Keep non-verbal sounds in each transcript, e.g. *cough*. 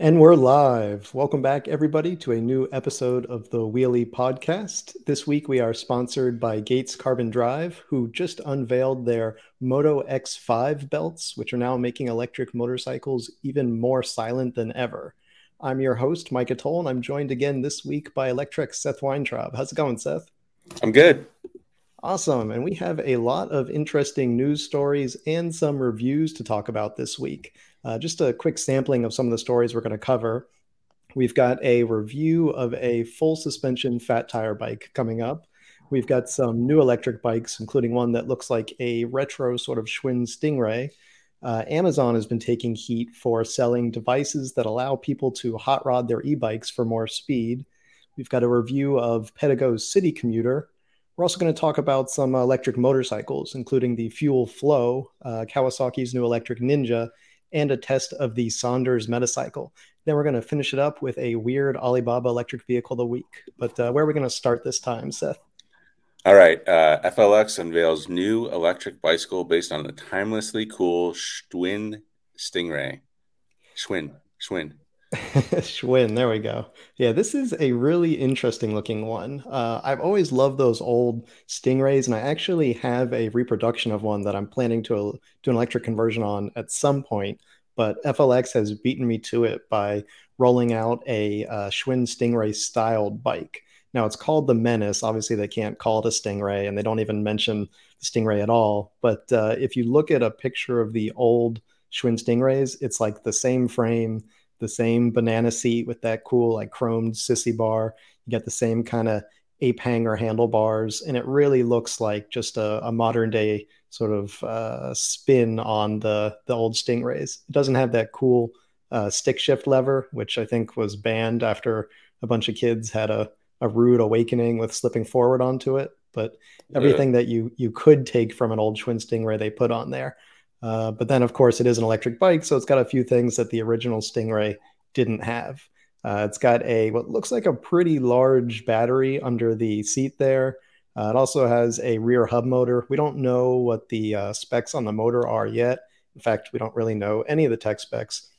And we're live. Welcome back, everybody, to a new episode of the Wheel-E Podcast. This week, we are sponsored by Gates Carbon Drive, who just unveiled their Moto X5 belts, which are now making electric motorcycles even more silent than ever. I'm your host, Micah Toll, and I'm joined again this week by Electrek Seth Weintraub. How's it going, Seth? I'm good. Awesome. And we have a lot of interesting news stories and some reviews to talk about this week. Uh, just a quick sampling of some of the stories we're going to cover. We've got a review of a full suspension fat tire bike coming up. We've got some new electric bikes, including one that looks like a retro sort of Schwinn Stingray. Uh, Amazon has been taking heat for selling devices that allow people to hot rod their e bikes for more speed. We've got a review of Pedego's City Commuter. We're also going to talk about some electric motorcycles, including the Fuell Fllow, uh, Kawasaki's new electric Ninja, and a test of the Sondors Metacycle. Then we're going to finish it up with a weird Alibaba electric vehicle of the week. But uh, where are we going to start this time, Seth? All right. Uh, FLX unveils new electric bicycle based on the timelessly cool Schwinn Stingray. Schwinn. Schwinn. *laughs* Schwinn, there we go. Yeah, this is a really interesting looking one. Uh, I've always loved those old Stingrays, and I actually have a reproduction of one that I'm planning to do an electric conversion on at some point. But FLX has beaten me to it by rolling out a uh, Schwinn Stingray styled bike. Now it's called the Menace. Obviously, they can't call it a Stingray, and they don't even mention the Stingray at all. But uh, if you look at a picture of the old Schwinn Stingrays, it's like the same frame the same banana seat with that cool like chromed sissy bar. You get the same kind of ape hanger handlebars, and it really looks like just a, a modern day sort of uh, spin on the the old Stingrays. It doesn't have that cool uh, stick shift lever, which I think was banned after a bunch of kids had a, a rude awakening with slipping forward onto it. But everything yeah. that you you could take from an old Schwinn Stingray, they put on there. Uh, but then, of course, it is an electric bike, so it's got a few things that the original Stingray didn't have. Uh, it's got a what looks like a pretty large battery under the seat there. Uh, it also has a rear hub motor. We don't know what the uh, specs on the motor are yet. In fact, we don't really know any of the tech specs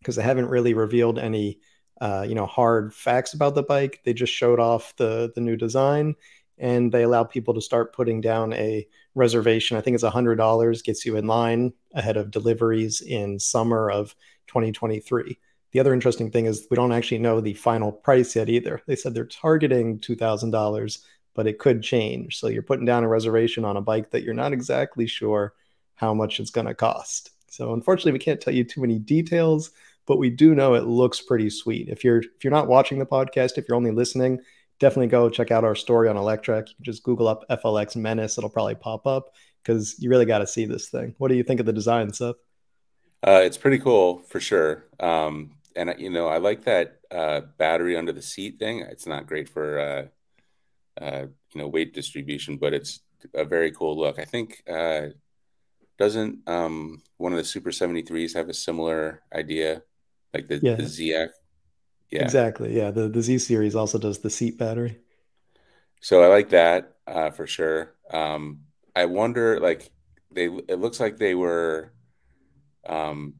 because they haven't really revealed any, uh, you know, hard facts about the bike. They just showed off the the new design and they allow people to start putting down a reservation. I think it's $100 gets you in line ahead of deliveries in summer of 2023. The other interesting thing is we don't actually know the final price yet either. They said they're targeting $2,000, but it could change. So you're putting down a reservation on a bike that you're not exactly sure how much it's going to cost. So unfortunately, we can't tell you too many details, but we do know it looks pretty sweet. If you're if you're not watching the podcast, if you're only listening, definitely go check out our story on Electrek. You can just Google up FLX Menace; it'll probably pop up because you really got to see this thing. What do you think of the design, Seth? Uh, it's pretty cool for sure. Um, and you know, I like that uh, battery under the seat thing. It's not great for uh, uh you know weight distribution, but it's a very cool look. I think uh, doesn't um, one of the Super 73s have a similar idea, like the, yeah. the ZX yeah. Exactly. Yeah. The the Z series also does the seat battery. So I like that uh, for sure. Um, I wonder, like, they it looks like they were, um,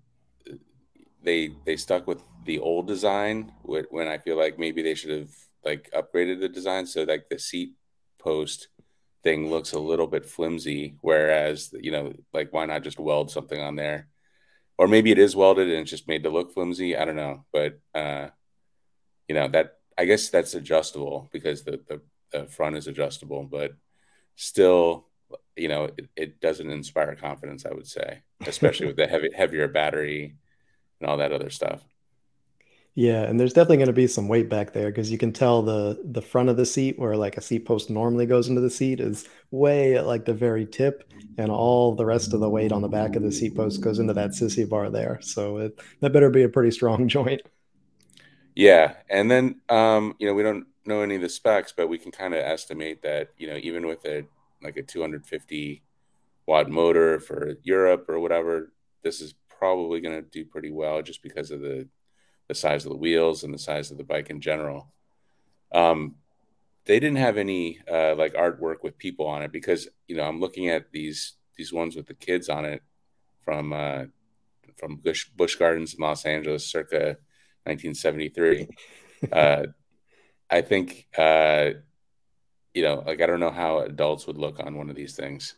they they stuck with the old design when I feel like maybe they should have like upgraded the design so like the seat post thing looks a little bit flimsy. Whereas you know, like, why not just weld something on there? Or maybe it is welded and it's just made to look flimsy. I don't know, but uh, you know that I guess that's adjustable because the the, the front is adjustable, but still, you know, it, it doesn't inspire confidence. I would say, especially with the heavy *laughs* heavier battery and all that other stuff. Yeah, and there's definitely going to be some weight back there because you can tell the the front of the seat where like a seat post normally goes into the seat is way at like the very tip, and all the rest of the weight on the back of the seat post goes into that sissy bar there. So it, that better be a pretty strong *laughs* joint. Yeah, and then um, you know we don't know any of the specs, but we can kind of estimate that you know even with a like a 250 watt motor for Europe or whatever, this is probably going to do pretty well just because of the the size of the wheels and the size of the bike in general. Um, they didn't have any uh, like artwork with people on it because you know I'm looking at these these ones with the kids on it from uh, from Busch, Busch Gardens in Los Angeles, circa 1973. uh, I think, uh, you know, like I don't know how adults would look on one of these things.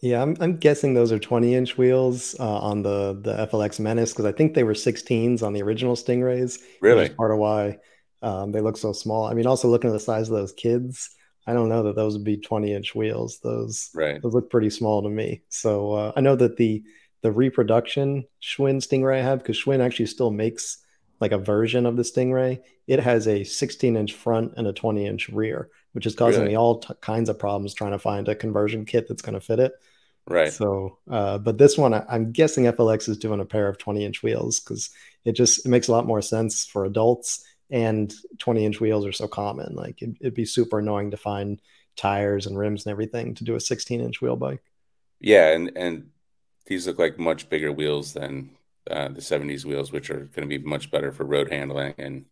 Yeah, I'm, I'm guessing those are 20 inch wheels uh, on the the FLX Menace because I think they were 16s on the original Stingrays, Really? part of why um, they look so small. I mean, also looking at the size of those kids, I don't know that those would be 20 inch wheels. Those Right. those look pretty small to me. So uh, I know that the the reproduction Schwinn Stingray I have because Schwinn actually still makes like a version of the Stingray. It has a 16 inch front and a 20 inch rear, which is causing me all t- kinds of problems trying to find a conversion kit that's going to fit it. Right. So, uh, but this one, I, I'm guessing FLX is doing a pair of 20 inch wheels because it just it makes a lot more sense for adults. And 20 inch wheels are so common. Like it, it'd be super annoying to find tires and rims and everything to do a 16 inch wheel bike. Yeah, and and these look like much bigger wheels than uh, the 70s wheels, which are going to be much better for road handling and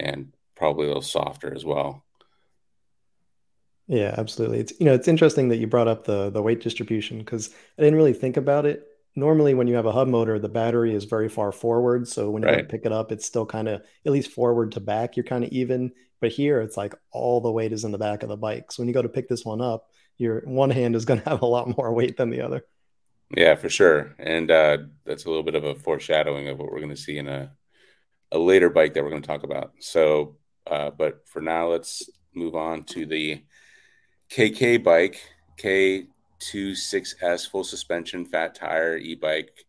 and probably a little softer as well. Yeah, absolutely. It's you know, it's interesting that you brought up the the weight distribution because I didn't really think about it. Normally, when you have a hub motor, the battery is very far forward, so when you Right. pick it up, it's still kind of at least forward to back, you're kind of even. But here, it's like all the weight is in the back of the bike. So when you go to pick this one up, your one hand is going *laughs* to have a lot more weight than the other. Yeah, for sure. And uh, that's a little bit of a foreshadowing of what we're going to see in a, a later bike that we're going to talk about. So, uh, but for now, let's move on to the KKBike, K26S full suspension fat tire e-bike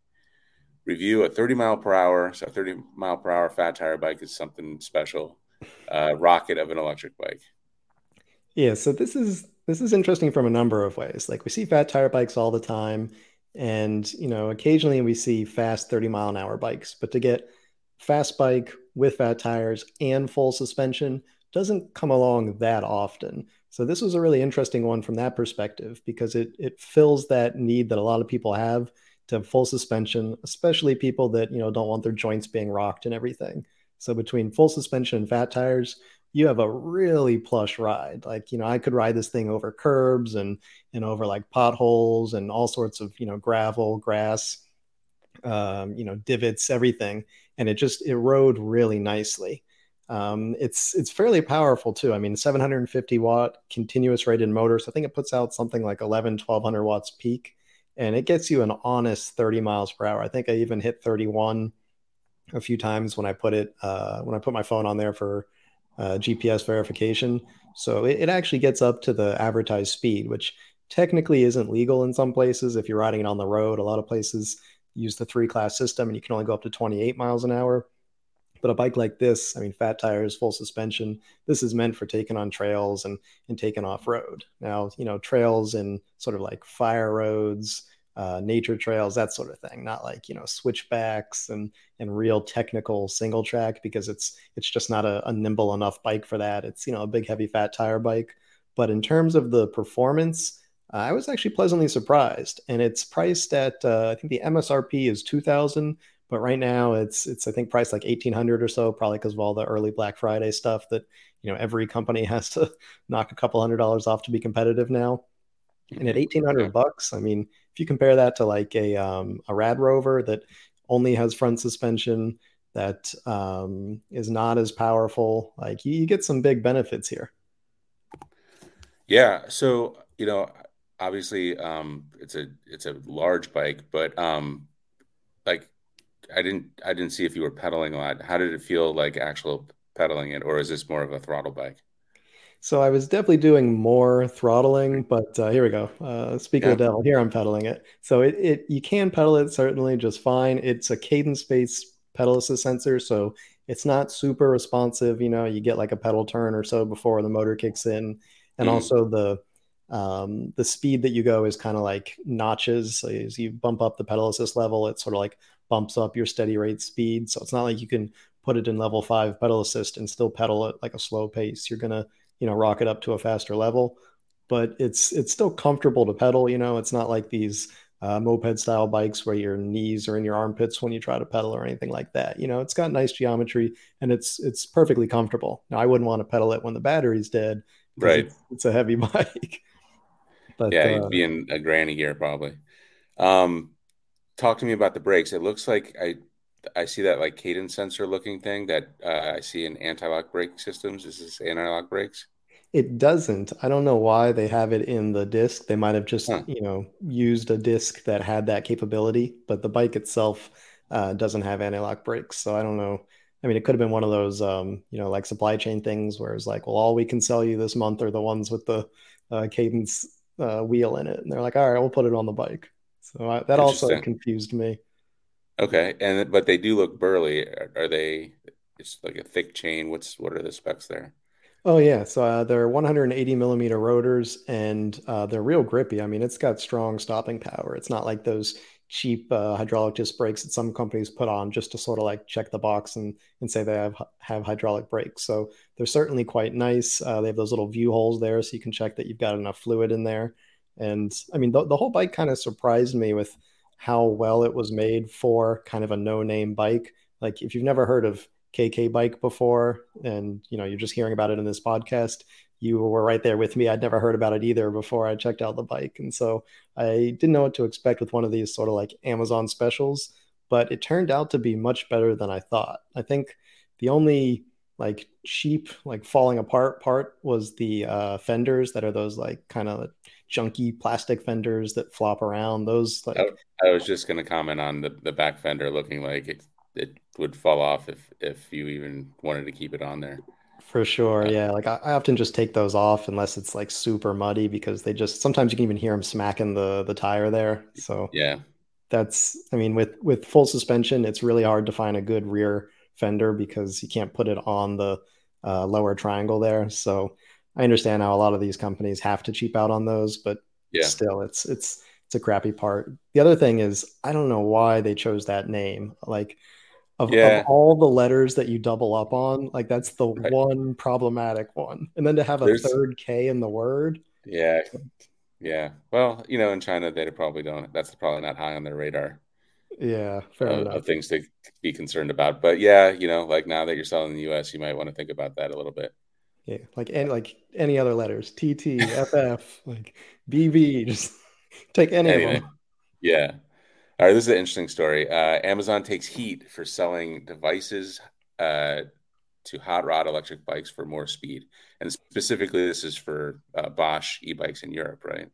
review at 30 mile per hour. So 30 mile per hour fat tire bike is something special. Uh, rocket of an electric bike. Yeah, so this is this is interesting from a number of ways. Like we see fat tire bikes all the time, and you know, occasionally we see fast 30 mile an hour bikes, but to get fast bike with fat tires and full suspension doesn't come along that often. So this was a really interesting one from that perspective because it it fills that need that a lot of people have to have full suspension, especially people that, you know, don't want their joints being rocked and everything. So between full suspension and fat tires, you have a really plush ride. Like, you know, I could ride this thing over curbs and and over like potholes and all sorts of, you know, gravel, grass, um, you know, divots, everything. And it just it rode really nicely. Um, it's it's fairly powerful too. I mean, 750 watt continuous rated motor. So I think it puts out something like 11, 1200 watts peak, and it gets you an honest 30 miles per hour. I think I even hit 31 a few times when I put it uh, when I put my phone on there for uh, GPS verification. So it, it actually gets up to the advertised speed, which technically isn't legal in some places if you're riding it on the road. A lot of places use the three class system and you can only go up to 28 miles an hour. But a bike like this, I mean, fat tires, full suspension, this is meant for taking on trails and and taking off road. Now, you know, trails and sort of like fire roads, uh, nature trails, that sort of thing. Not like you know switchbacks and and real technical single track because it's it's just not a, a nimble enough bike for that. It's you know a big heavy fat tire bike. But in terms of the performance, uh, I was actually pleasantly surprised, and it's priced at uh, I think the MSRP is two thousand, but right now it's it's I think priced like eighteen hundred or so, probably because of all the early Black Friday stuff that you know every company *laughs* has to knock a couple hundred dollars off to be competitive now. And at eighteen hundred bucks, I mean, if you compare that to like a um, a RadRover that only has front suspension, that um, is not as powerful, like you, you get some big benefits here. Yeah. So, you know, obviously, um, it's a it's a large bike, but um, like I didn't I didn't see if you were pedaling a lot. How did it feel like actual pedaling it, or is this more of a throttle bike? So I was definitely doing more throttling, but uh, here we go. Uh, speak of the devil, here I'm pedaling it. So it, it you can pedal it certainly just fine. It's a cadence-based pedal assist sensor, so it's not super responsive. You know, you get like a pedal turn or so before the motor kicks in, and Mm, also the um, the speed that you go is kind of like notches. So as you bump up the pedal assist level, it sort of like bumps up your steady rate speed. So it's not like you can put it in level five pedal assist and still pedal at like a slow pace. You're gonna you know rock it up to a faster level but it's it's still comfortable to pedal you know it's not like these uh, moped style bikes where your knees are in your armpits when you try to pedal or anything like that you know it's got nice geometry and it's it's perfectly comfortable now i wouldn't want to pedal it when the battery's dead right. it's it's a heavy *laughs* bike but Yeah, you'd uh be in a granny gear probably. Um, talk to me about the brakes. It looks like I I see that like cadence sensor looking thing that uh, I see in anti-lock brake systems. Is this anti-lock brakes? It doesn't. I don't know why they have it in the disc. They might have just, Huh. you know, used a disc that had that capability, but the bike itself uh, doesn't have anti-lock brakes. So I don't know. I mean, it could have been one of those, um, you know, like supply chain things where it's like, well, all we can sell you this month are the ones with the uh, Cadence uh, wheel in it, and they're like, all right, we'll put it on the bike. So I, that also confused me. Okay, and but they do look burly. Are, are they? It's like a thick chain. What's what are the specs there? Oh yeah, so uh, they're 180 millimeter rotors, and uh, they're real grippy. I mean, it's got strong stopping power. It's not like those cheap uh, hydraulic disc brakes that some companies put on just to sort of like check the box and and say they have have hydraulic brakes. So they're certainly quite nice. Uh, they have those little view holes there, so you can check that you've got enough fluid in there. And I mean, the, the whole bike kind of surprised me with how well it was made for kind of a no-name bike. Like if you've never heard of KKBike before and you know you're just hearing about it in this podcast you were right there with me. I'd never heard about it either before i checked out the bike. And so i didn't know what to expect with one of these sort of like amazon specials but it turned out to be much better than i thought. I think the only like cheap like falling apart part was the uh, fenders that are those like kind of junky plastic fenders that flop around those I, like I was just going to comment on the the back fender looking like it it would fall off if if you even wanted to keep it on there. For sure, Uh, yeah. Like I, I often just take those off unless it's like super muddy because they just sometimes you can even hear them smacking the the tire there. So yeah, that's, I mean, with with full suspension, it's really hard to find a good rear fender because you can't put it on the uh, lower triangle there. So I understand how a lot of these companies have to cheap out on those, but yeah, still, it's it's it's a crappy part. The other thing is I don't know why they chose that name. Like of of all the letters that you double up on, like that's the Right. one problematic one. And then to have a There's third K in the word, yeah, yeah. Well, you know, in China, they probably don't. That's probably not high on their radar yeah, fair of, enough. of things to be concerned about. But yeah, you know, like now that you're selling in the U.S., you might want to think about that a little bit. Yeah, like any like any other letters, T T, F F, *laughs* like B B, just *laughs* take any of them. Yeah. All right, this is an interesting story. Uh, Amazon takes heat for selling devices uh, to hot rod electric bikes for more speed, and specifically, this is for uh, Bosch e-bikes in Europe, right?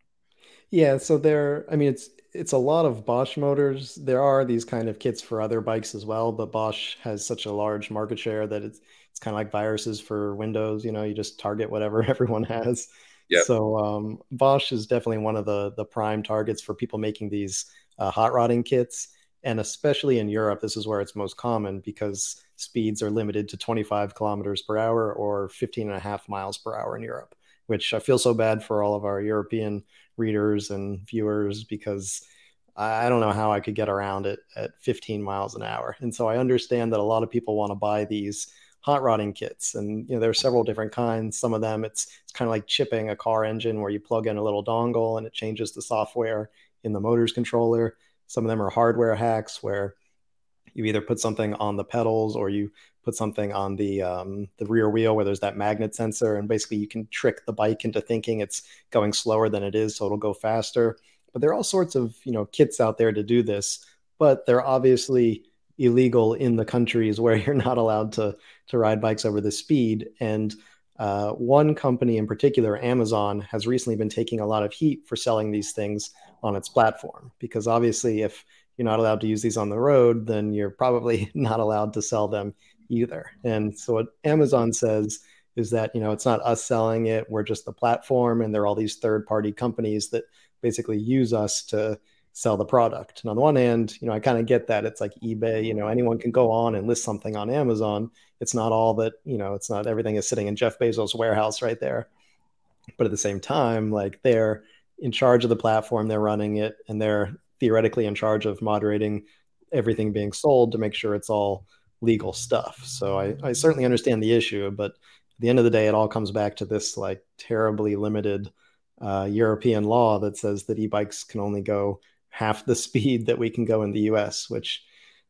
Yeah, so there, I mean, it's it's a lot of Bosch motors. There are these kind of kits for other bikes as well, but Bosch has such a large market share that it's it's kind of like viruses for Windows, you know, you just target whatever *laughs* everyone has. Yep. So um, Bosch is definitely one of the the prime targets for people making these uh, hot rodding kits, and especially in Europe, this is where it's most common because speeds are limited to 25 kilometers per hour or 15 and a half miles per hour in Europe, which I feel so bad for all of our European readers and viewers because I don't know how I could get around it at 15 miles an hour. And so I understand that a lot of people want to buy these hot rodding kits and you know there are several different kinds some of them it's it's kind of like chipping a car engine where you plug in a little dongle and it changes the software in the motors controller some of them are hardware hacks where you either put something on the pedals or you put something on the um, the rear wheel where there's that magnet sensor, and basically you can trick the bike into thinking it's going slower than it is, so it'll go faster. But there are all sorts of you know kits out there to do this, but they're obviously illegal in the countries where you're not allowed to to ride bikes over the speed. And uh, one company in particular, Amazon, has recently been taking a lot of heat for selling these things on its platform because obviously if you're not allowed to use these on the road, then you're probably *laughs* not allowed to sell them either. And so what Amazon says is that, you know, it's not us selling it, we're just the platform and there are all these third-party companies that basically use us to sell the product. And on the one hand, you know, I kind of get that. It's like eBay, you know, anyone can go on and list something on Amazon. It's not all that, you know, it's not everything is sitting in Jeff Bezos' warehouse right there. But at the same time, like they're in charge of the platform, they're running it, and they're theoretically in charge of moderating everything being sold to make sure it's all legal stuff. So I, I certainly understand the issue, but at the end of the day, it all comes back to this like terribly limited uh, European law that says that e-bikes can only go half the *laughs* speed that we can go in the US, which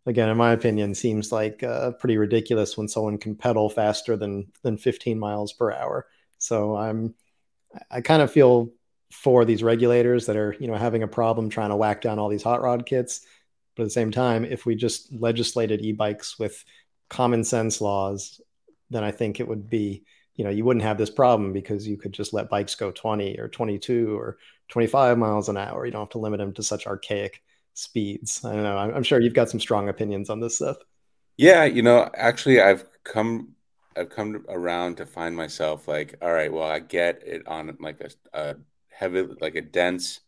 again, in my opinion, seems like uh, pretty ridiculous when someone can pedal faster than than 15 miles per hour. So I'm I kind of feel for these regulators that are you know having a problem trying to whack down all these hot rod kits But at the same time, if we just legislated e-bikes with common sense laws, then I think it would be, you know, you wouldn't have this problem because you could just let bikes go 20 or 22 or 25 miles an hour. You don't have to limit them to such archaic speeds. I don't know. I'm, sure you've got some strong opinions on this stuff. Yeah, you know, actually, I've come I've come around to find myself like, all right, well, I get it on like a, a heavy, like a dense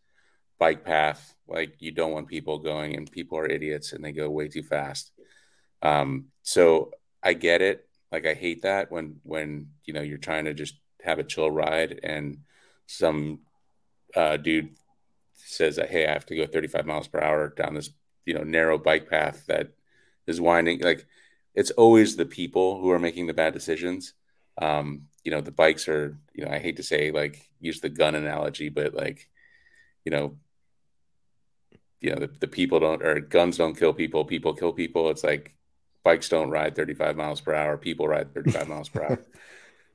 bike path. Like you don't want people going, and people are idiots and they go way too fast. Um, so I get it. Like I hate that when when you know you're trying to just have a chill ride and some uh, dude says that hey, I have to go 35 miles per hour down this you know narrow bike path that is winding. Like it's always the people who are making the bad decisions. Um, you know, the bikes are, you know, I hate to say like use the gun analogy, but like, you know, you know, the, the people don't or guns don't kill people, people kill people. It's like bikes don't ride 35 miles per hour, people ride 35 *laughs* miles per hour.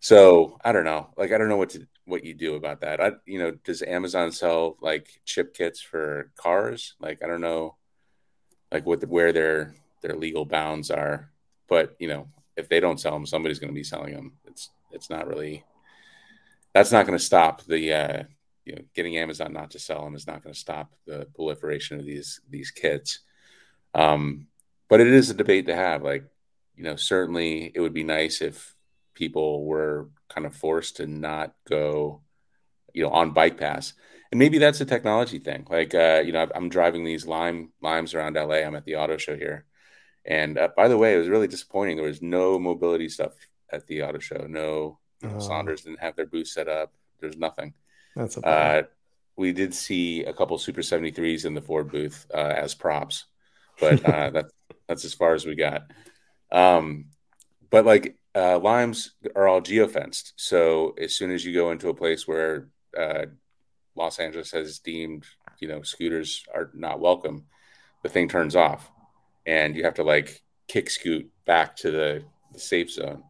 So I don't know. Like I don't know what to what you do about that. I you know, does Amazon sell like chip kits for cars? Like I don't know like what the, where their their legal bounds are but you know, if they don't sell them, somebody's going to be selling them. It's it's not really that's not going to stop the uh, you know getting Amazon not to sell them is not going to stop the proliferation of these these kits. Um, but it is a debate to have. Like you know, certainly it would be nice if people were kind of forced to not go you know on bike paths. and maybe that's a technology thing like uh, you know i'm driving these lime limes around la i'm at the auto show here and uh, by the way, it was really disappointing. There was no mobility stuff at the auto show. No, you know, oh. Sondors didn't have their booth set up. There's nothing. That's a uh, we did see a couple Super 73s in the Ford booth uh, as props, but uh, *laughs* that's that's as far as we got. Um, but like uh, limes are all geofenced, so as soon as you go into a place where uh, Los Angeles has deemed you know scooters are not welcome, the thing turns off and you have to like kick scoot back to the, the safe zone.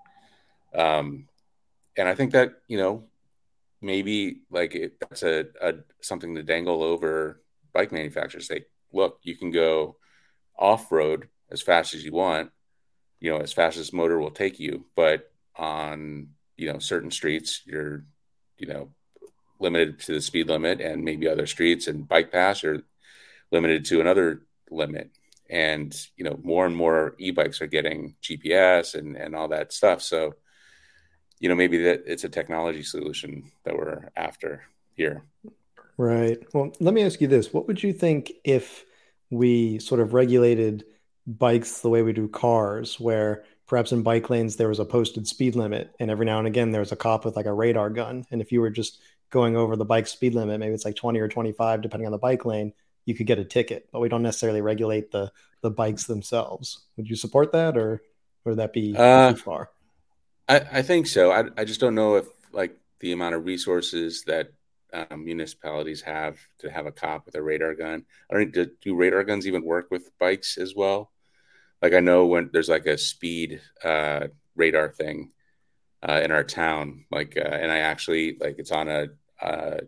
Um, and I think that you know maybe like it, that's a, a something to dangle over bike manufacturers. Say, look, you can go off road as fast as you want, you know, as fast as motor will take you, but on you know certain streets, you're you know limited to the speed limit, and maybe other streets and bike paths are limited to another limit. And you know more and more e-bikes are getting gps and and all that stuff. So you know maybe that it's a technology solution that we're after here. Right. Well let me ask you this. What would you think if we sort of regulated bikes the way we do cars where perhaps in bike lanes there was a posted speed limit and every now and again there was a cop with like a radar gun and if you were just going over the bike speed limit maybe it's like 20 or 25 depending on the bike lane you could get a ticket, but we don't necessarily regulate the the bikes themselves. Would you support that, or would that be uh, too far? I, I think so. I, I just don't know if like the amount of resources that um, municipalities have to have a cop with a radar gun. I don't do, do radar guns even work with bikes as well. Like I know when there's like a speed uh, radar thing uh, in our town, like, uh, and I actually like it's on a, a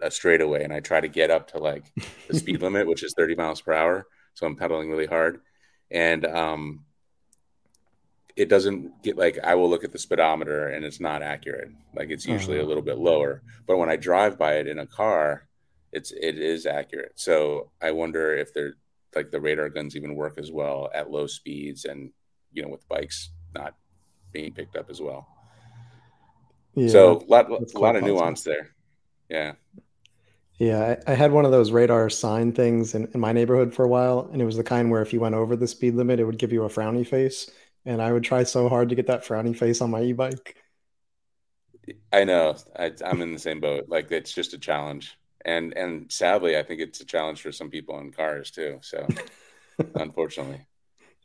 a straightaway and I try to get up to like the speed *laughs* limit, which is 30 miles per hour. So I'm pedaling really hard. And um, it doesn't get like I will look at the speedometer and it's not accurate. Like it's usually uh-huh. a little bit lower. But when I drive by it in a car, it's it is accurate. So I wonder if they're like the radar guns even work as well at low speeds and you know with bikes not being picked up as well. Yeah, so a lot, a lot of nuance there. Yeah. Yeah, I, I, had one of those radar sign things in, in my neighborhood for a while, and it was the kind where if you went over the speed limit, it would give you a frowny face. And I would try so hard to get that frowny face on my e-bike. I know. I, I'm in the same boat. Like it's just a challenge, and and sadly, I think it's a challenge for some people in cars too. So, *laughs* unfortunately.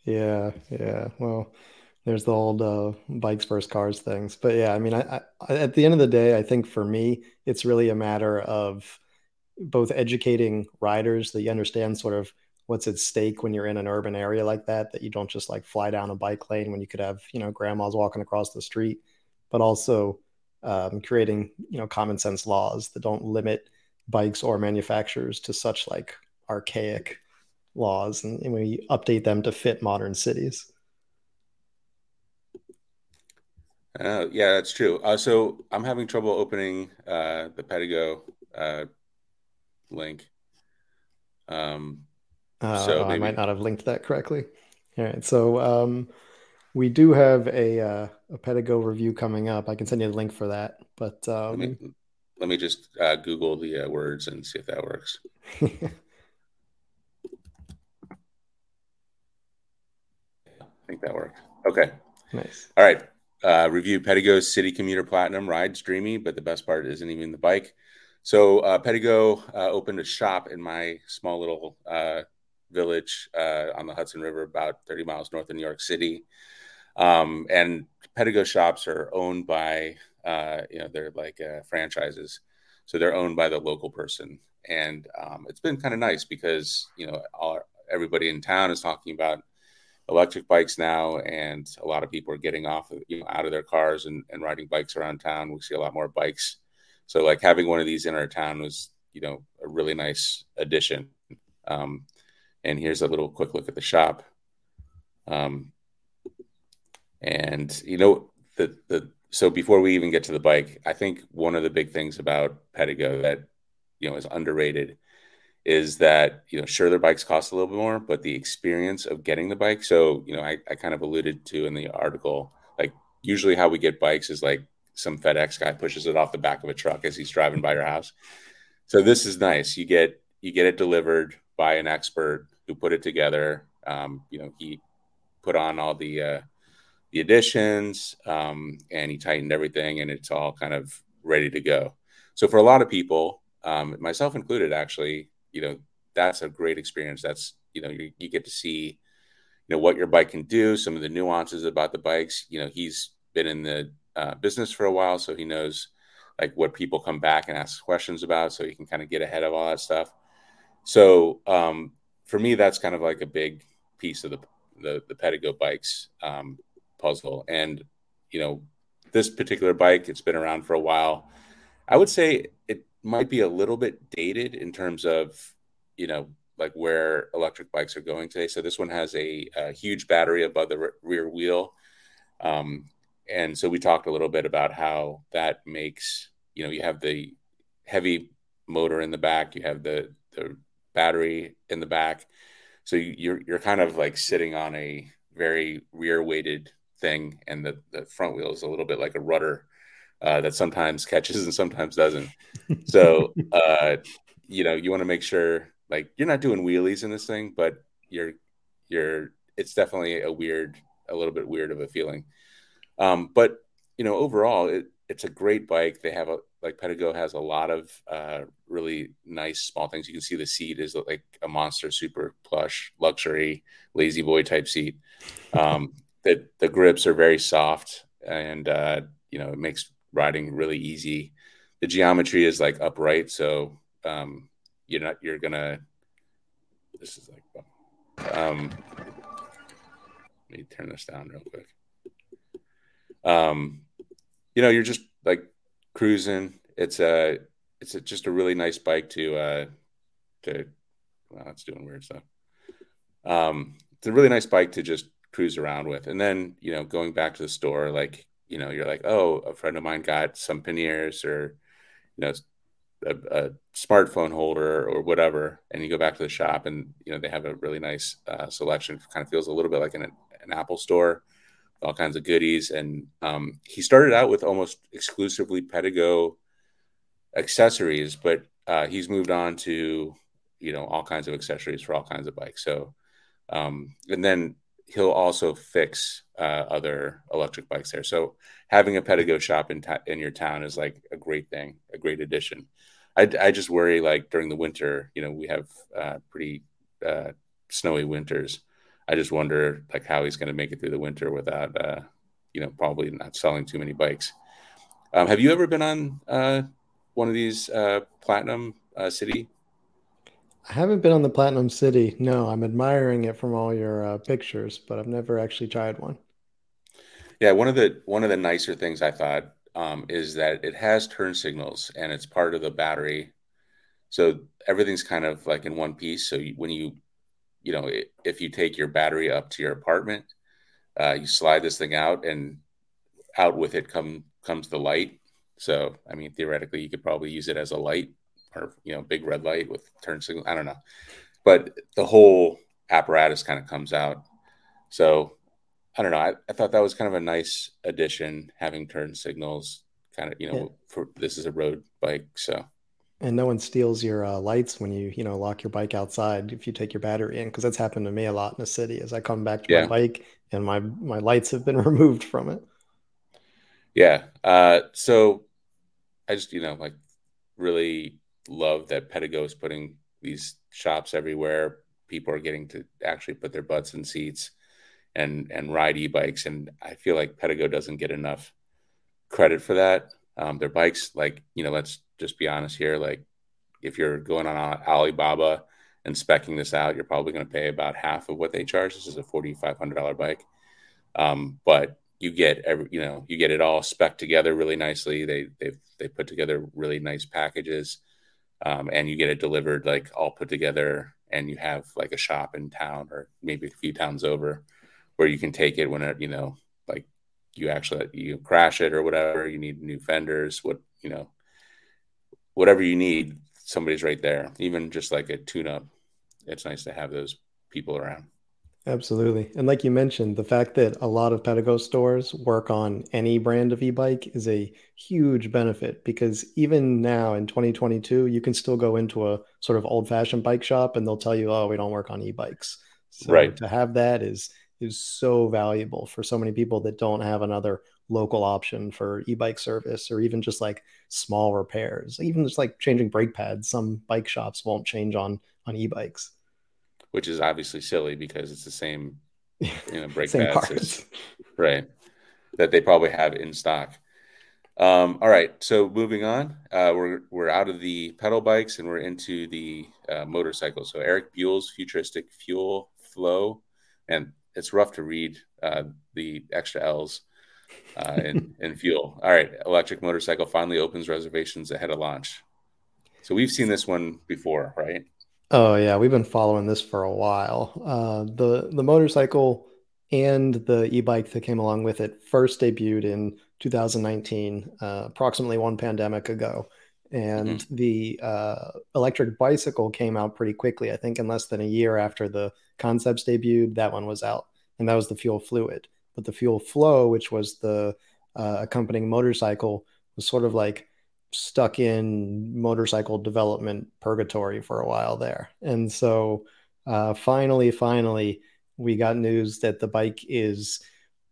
Yeah, yeah. Well, there's the old uh, bikes versus cars things, but yeah, I mean, I, I, at the end of the day, I think for me, it's really a matter of both educating riders that you understand sort of what's at stake when you're in an urban area like that that you don't just like fly down a bike lane when you could have you know grandmas walking across the street but also um, creating you know common sense laws that don't limit bikes or manufacturers to such like archaic laws and, and we update them to fit modern cities. Uh, yeah, that's true. Uh, so I'm having trouble opening uh, the Pedego uh, link. Um, uh, so maybe... I might not have linked that correctly. All right, so um, we do have a uh, a Pedego review coming up. I can send you the link for that. But um, let, me, let me just uh, Google the uh, words and see if that works. I *laughs* think that worked. Okay. Nice. All right. Uh, review Pedego City Commuter Platinum rides dreamy, but the best part isn't even the bike. So uh, Pedego uh, opened a shop in my small little uh, village uh, on the Hudson River, about 30 miles north of New York City. Um, and Pedego shops are owned by, uh, you know, they're like uh, franchises. So they're owned by the local person. And um, it's been kind of nice because, you know, all, everybody in town is talking about electric bikes now. And a lot of people are getting off, of, you know, out of their cars and, and riding bikes around town. We see a lot more bikes. So like having one of these in our town was, you know, a really nice addition. Um, and here's a little quick look at the shop. Um, and you know the the so before we even get to the bike, I think one of the big things about Pedego that you know is underrated is that you know sure their bikes cost a little bit more, but the experience of getting the bike. So you know I, I kind of alluded to in the article like usually how we get bikes is like some FedEx guy pushes it off the back of a truck as he's driving by your house. So this is nice. You get you get it delivered by an expert who put it together. Um, you know he put on all the uh, the additions um, and he tightened everything and it's all kind of ready to go. So for a lot of people, um, myself included, actually, you know, that's a great experience. That's, you know, you, you get to see, you know, what your bike can do, some of the nuances about the bikes. You know, he's been in the uh, business for a while, so he knows like what people come back and ask questions about, so he can kind of get ahead of all that stuff. So um, for me, that's kind of like a big piece of the the, the Pedego bikes. Um, puzzle. And, you know, this particular bike, it's been around for a while. I would say it might be a little bit dated in terms of, you know, like where electric bikes are going today. So this one has a, a huge battery above the r- rear wheel. Um, and so we talked a little bit about how that makes, you know, you have the heavy motor in the back, you have the, the battery in the back. So you're, you're kind of like sitting on a very rear weighted thing, and the, the front wheel is a little bit like a rudder uh, that sometimes catches and sometimes doesn't. So, *laughs* uh, you know, you want to make sure like you're not doing wheelies in this thing, but you're you're it's definitely a weird, a little bit weird of a feeling. Um, but you know, overall, it, it's a great bike. They have a like Pedego has a lot of uh, really nice small things. You can see the seat is like a monster, super plush, luxury, lazy boy type seat. Um, *laughs* the the grips are very soft and uh, you know it makes riding really easy. The geometry is like upright, so um, you're not you're gonna. This is like, um, let me turn this down real quick. Um, you know, you're just like cruising. It's a it's a, just a really nice bike to uh to. Well, it's doing weird stuff. Um, it's a really nice bike to just cruise around with. And then, you know, going back to the store, like, you know, you're like, oh, a friend of mine got some panniers or, you know, a, a, smartphone holder or whatever. And you go back to the shop and, you know, they have a really nice uh, selection. kind of feels a little bit like an, an Apple store, all kinds of goodies. And um, he started out with almost exclusively Pedego accessories, but uh, he's moved on to, you know, all kinds of accessories for all kinds of bikes. So, um, and then he'll also fix uh, other electric bikes there. So having a Pedego shop in ta- in your town is like a great thing, a great addition. I, I just worry like during the winter, you know, we have uh, pretty uh, snowy winters. I just wonder like how he's going to make it through the winter without, uh, you know, probably not selling too many bikes. Um, have you ever been on uh, one of these uh, Platinum City I haven't been on the Platinum City. No, I'm admiring it from all your uh, pictures, but I've never actually tried one. Yeah, one of the one of the nicer things I thought um, is that it has turn signals and it's part of the battery, so everything's kind of like in one piece. So you, when you you know, if you take your battery up to your apartment, uh, you slide this thing out, and out with it come comes the light. So, I mean, theoretically, you could probably use it as a light or you know, big red light with turn signal. I don't know, but the whole apparatus kind of comes out. So, I don't know. I, I thought that was kind of a nice addition, having turn signals. Kind of, you know, yeah. for this is a road bike, so and no one steals your uh, lights when you you know lock your bike outside if you take your battery in because that's happened to me a lot in the city as i come back to yeah. my bike and my my lights have been *laughs* removed from it. Yeah uh, so i just you know like really love that Pedego is putting these shops everywhere. People are getting to actually put their butts in seats and and ride e-bikes and i feel like Pedego doesn't get enough credit for that. Um, their bikes like you know let's just be honest here. Like, if you're going on Alibaba and specking this out, you're probably going to pay about half of what they charge. This is a forty five hundred dollar bike, um, but you get every you know you get it all spec together really nicely. They they they put together really nice packages, um, and you get it delivered like all put together. And you have like a shop in town or maybe a few towns over where you can take it when you know like you actually you crash it or whatever. You need new fenders. What you know whatever you need, somebody's right there. Even just like a tune up, it's nice to have those people around. Absolutely. And like you mentioned, the fact that a lot of Pedego stores work on any brand of e-bike is a huge benefit because even now in 2022, you can still go into a sort of old-fashioned bike shop and they'll tell you, "Oh, we don't work on e-bikes." So right. to have that is is so valuable for so many people that don't have another local option for e-bike service or even just like small repairs. Even just like changing brake pads some bike shops won't change on on e-bikes. Which is obviously silly because it's the same you know *laughs* brake pads as, *laughs* right. That they probably have in stock. Um, all right. So moving on uh, we're we're out of the pedal bikes and we're into the uh, motorcycles. So Erik Buell's futuristic Fuell Fllow and it's rough to read uh, the extra l's uh, in, in Fuell. All right, electric motorcycle finally opens reservations ahead of launch. So we've seen this one before, right? Oh yeah, we've been following this for a while. Uh, the the motorcycle and the e-bike that came along with it first debuted in 2019, uh, approximately one pandemic ago, and mm-hmm. the uh, electric bicycle came out pretty quickly. I think in less than a year after the concepts debuted, that one was out, and that was the Fuell Fluid but the Fuell Fllow, which was the uh, accompanying motorcycle, was sort of like stuck in motorcycle development purgatory for a while there. And so uh, finally, finally, we got news that the bike is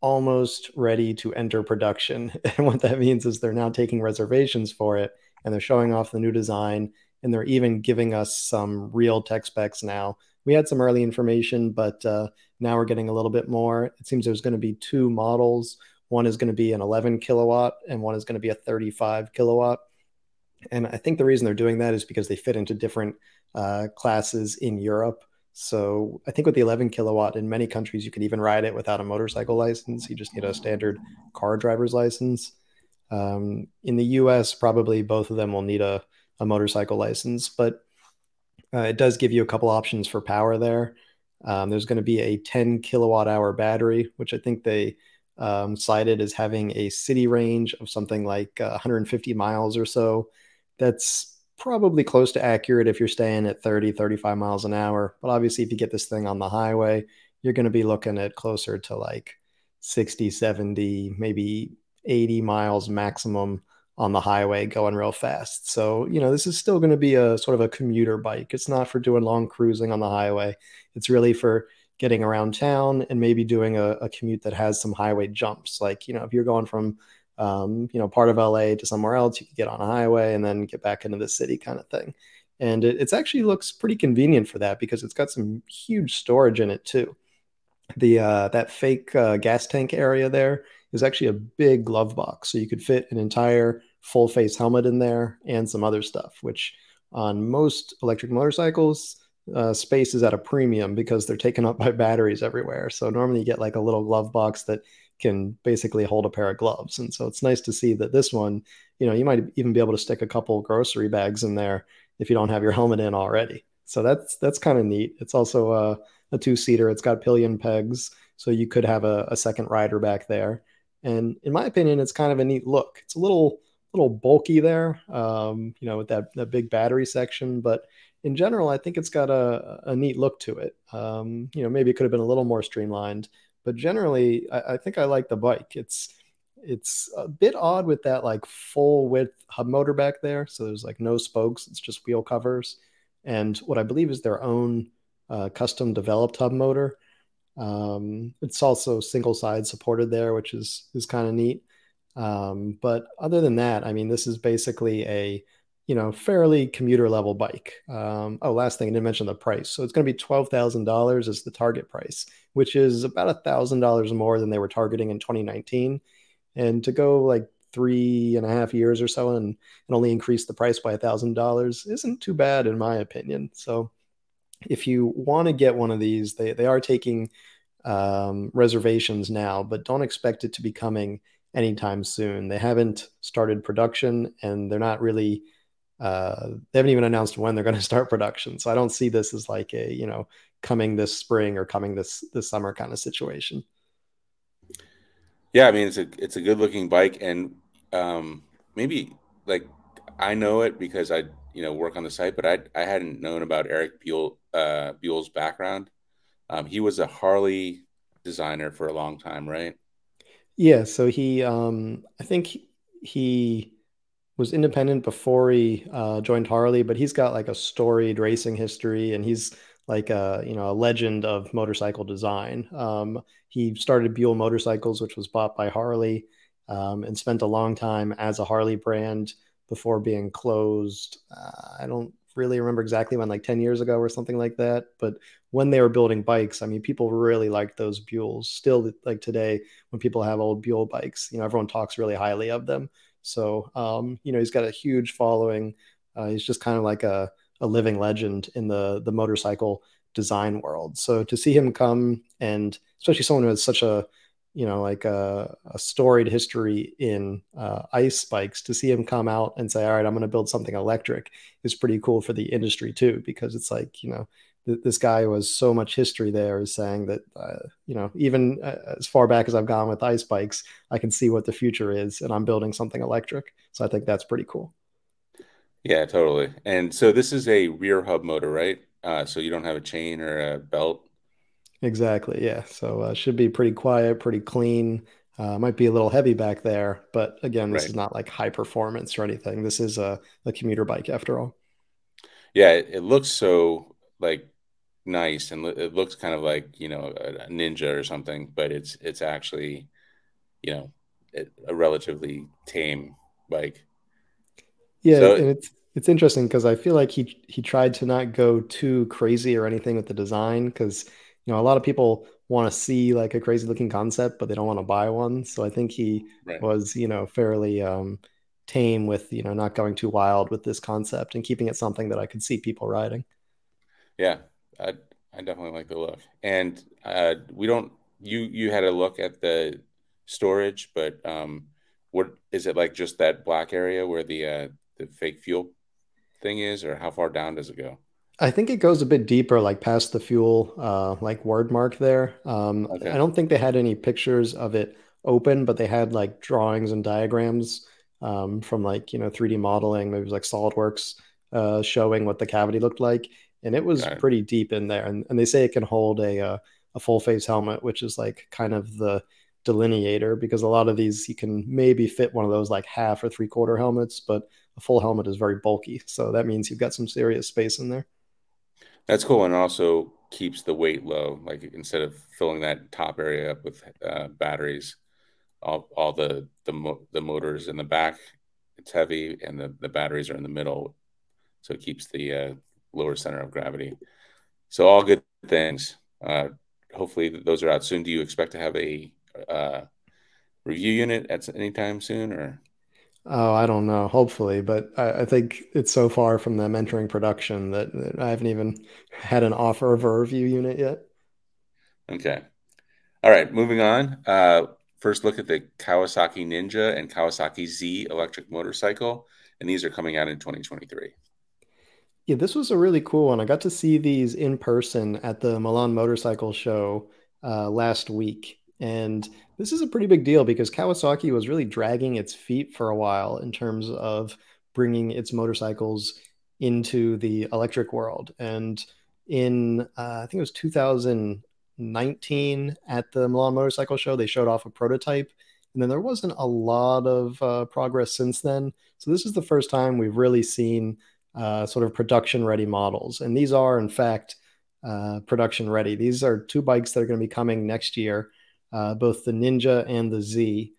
almost ready to enter production. *laughs* And what that means is they're now taking reservations for it and they're showing off the new design and they're even giving us some real tech specs now. We had some early information, but uh, now we're getting a little bit more. It seems there's going to be two models. One is going to be an 11 kilowatt, and one is going to be a 35 kilowatt. And I think the reason they're doing that is because they fit into different uh, classes in Europe. So I think with the 11 kilowatt in many countries, you can even ride it without a motorcycle license. You just need a standard car driver's license. Um, in the US, probably both of them will need a, a motorcycle license, but uh, it does give you a couple options for power there. Um, there's going to be a 10 kilowatt hour battery, which I think they um, cited as having a city range of something like uh, 150 miles or so. That's probably close to accurate if you're staying at 30, 35 miles an hour. But obviously, if you get this thing on the highway, you're going to be looking at closer to like 60, 70, maybe 80 miles maximum on the highway going real fast. So, you know, this is still going to be a sort of a commuter bike. It's not for doing long cruising on the highway. It's really for getting around town and maybe doing a, a commute that has some highway jumps. Like, you know, if you're going from, um, you know, part of LA to somewhere else, you could get on a highway and then get back into the city kind of thing. And it it's actually looks pretty convenient for that because it's got some huge storage in it too. The uh, that fake uh, gas tank area there is actually a big glove box, so you could fit an entire full face helmet in there and some other stuff, which on most electric motorcycles, uh, space is at a premium because they're taken up by batteries everywhere. So normally you get like a little glove box that can basically hold a pair of gloves. And so it's nice to see that this one, you know, you might even be able to stick a couple grocery bags in there if you don't have your helmet in already. So that's that's kind of neat. It's also a, a two seater. It's got pillion pegs, so you could have a, a second rider back there. And in my opinion, it's kind of a neat look. It's a little little bulky there, um, you know, with that that big battery section, but in general, I think it's got a, a neat look to it. Um, you know, maybe it could have been a little more streamlined, but generally, I, I think I like the bike. It's it's a bit odd with that like full width hub motor back there. So there's like no spokes, it's just wheel covers. And what I believe is their own uh, custom developed hub motor. Um, it's also single side supported there, which is is kind of neat. Um, but other than that, I mean, this is basically a you know fairly commuter level bike. Um, oh, last thing I didn't mention the price. So it's going to be twelve thousand dollars as the target price, which is about thousand dollars more than they were targeting in 2019 and to go like three and a half years or so and, and only increase the price by thousand dollars isn't too bad in my opinion so if you want to get one of these they, they are taking um, reservations now but don't expect it to be coming anytime soon they haven't started production and they're not really uh, they haven't even announced when they're going *laughs* to start production so i don't see this as like a you know coming this spring or coming this this summer kind of situation yeah, I mean it's a it's a good looking bike, and um, maybe like I know it because I you know work on the site, but I I hadn't known about Erik Buell uh, Buell's background. Um, he was a Harley designer for a long time, right? Yeah, so he um, I think he was independent before he uh, joined Harley, but he's got like a storied racing history, and he's like a you know a legend of motorcycle design. Um, he started Buell Motorcycles, which was bought by Harley, um, and spent a long time as a Harley brand before being closed. Uh, I don't really remember exactly when, like 10 years ago or something like that. But when they were building bikes, I mean, people really liked those Buells. Still, like today, when people have old Buell bikes, you know, everyone talks really highly of them. So, um, you know, he's got a huge following. Uh, he's just kind of like a, a living legend in the the motorcycle design world. So to see him come and especially someone who has such a you know like a, a storied history in uh, ice bikes to see him come out and say all right i'm going to build something electric is pretty cool for the industry too because it's like you know th- this guy who has so much history there is saying that uh, you know even uh, as far back as i've gone with ice bikes i can see what the future is and i'm building something electric. So i think that's pretty cool. Yeah totally. And so this is a rear hub motor right? Uh, so you don't have a chain or a belt. Exactly. Yeah. So uh, should be pretty quiet, pretty clean. Uh, might be a little heavy back there, but again, this right. is not like high performance or anything. This is a, a commuter bike after all. Yeah, it, it looks so like nice, and it looks kind of like you know a, a ninja or something, but it's it's actually you know a relatively tame bike. Yeah, so, and it's it's interesting because I feel like he he tried to not go too crazy or anything with the design because you know a lot of people want to see like a crazy looking concept but they don't want to buy one. So I think he right. was you know fairly um, tame with you know not going too wild with this concept and keeping it something that I could see people riding. Yeah, I I definitely like the look, and uh, we don't. You you had a look at the storage, but um, what is it like? Just that black area where the uh, the fake fuel thing is, or how far down does it go? I think it goes a bit deeper, like past the Fuell, uh, like word mark there. Um, okay. I don't think they had any pictures of it open, but they had like drawings and diagrams um, from like you know 3D modeling, maybe it was like SolidWorks, uh, showing what the cavity looked like, and it was it. pretty deep in there. And, and they say it can hold a uh, a full face helmet, which is like kind of the delineator because a lot of these you can maybe fit one of those like half or three quarter helmets, but a full helmet is very bulky. So that means you've got some serious space in there. That's cool. And also keeps the weight low. Like instead of filling that top area up with uh, batteries, all, all the, the, mo- the motors in the back, it's heavy and the, the batteries are in the middle. So it keeps the uh, lower center of gravity. So all good things. Uh, hopefully those are out soon. Do you expect to have a uh, review unit at any time soon or? Oh, I don't know. Hopefully, but I, I, think it's so far from them entering production that, that, I haven't even *laughs* had an offer of a review unit yet. Okay. All right. Moving on. Uh, first, look at the Kawasaki Ninja and Kawasaki Z electric motorcycle, and these are coming out in 2023. Yeah, this was a really cool one. I got to see these in person at the Milan Motorcycle Show uh, last week. And this is a pretty big deal because Kawasaki was really dragging its feet for a while in terms of bringing its motorcycles into the electric world. And in, uh, I think it was 2019 at the Milan Motorcycle Show, they showed off a prototype. And then there wasn't a lot of uh, progress since then. So this is the first time we've really seen uh, sort of production ready models. And these are, in fact, uh, production ready. These are two bikes that are going to be coming next year, uh, both the Ninja and the Z.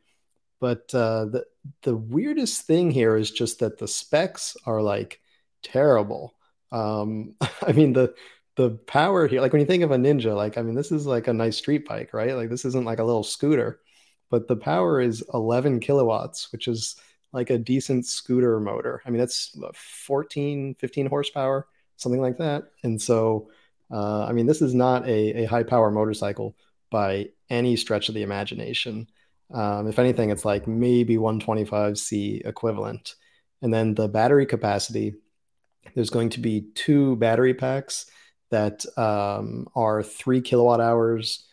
But uh, the the weirdest thing here is just that the specs are like terrible. Um, *laughs* I mean the the power here, like when you think of a Ninja, like I mean this is like a nice street bike, right? Like this isn't like a little scooter, but the power is 11 kilowatts, which is like a decent scooter motor. I mean, that's 14, 15 horsepower, something like that. And so, uh, I mean, this is not a, a high power motorcycle by any stretch of the imagination. Um, if anything, it's like maybe 125C equivalent. And then the battery capacity, there's going to be two battery packs that um, are three kilowatt hours.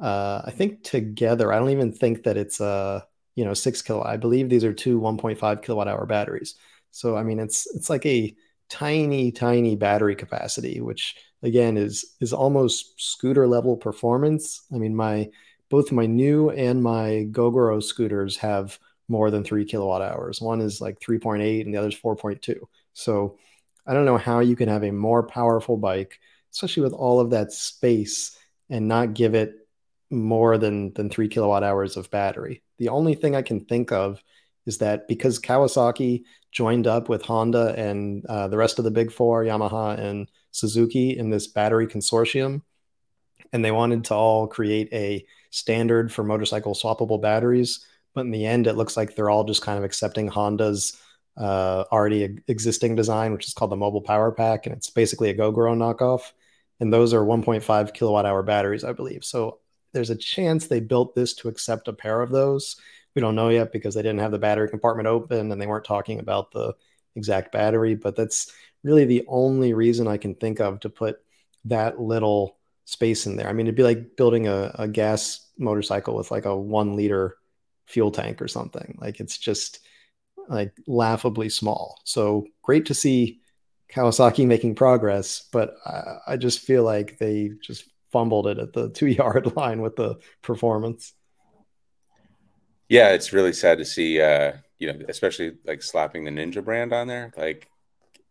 Uh, I think together, I don't even think that it's a you know, six kilowatt. I believe these are two 1.5 kilowatt hour batteries. So I mean, it's it's like a tiny, tiny battery capacity, which again is is almost scooter level performance. I mean, my both my NIU and my Gogoro scooters have more than three kilowatt hours. One is like 3.8 and the other is 4.2. So I don't know how you can have a more powerful bike, especially with all of that space, and not give it more than than three kilowatt hours of battery. The only thing I can think of is that because Kawasaki joined up with Honda and uh, the rest of the big four, Yamaha and Suzuki, in this battery consortium, and they wanted to all create a standard for motorcycle swappable batteries. But in the end, it looks like they're all just kind of accepting Honda's uh, already existing design, which is called the Mobile Power Pack, and it's basically a Gogoro knockoff. And those are 1.5 kilowatt hour batteries, I believe. So there's a chance they built this to accept a pair of those. We don't know yet because they didn't have the battery compartment open and they weren't talking about the exact battery, but that's really the only reason I can think of to put that little space in there. I mean, it'd be like building a, a gas motorcycle with like a one liter fuel tank or something. Like it's just like laughably small. So great to see Kawasaki making progress, but I, I just feel like they just fumbled it at the two *laughs* yard line with the performance. Yeah, it's really sad to see. Uh, you know, especially like slapping the Ninja brand on there. Like,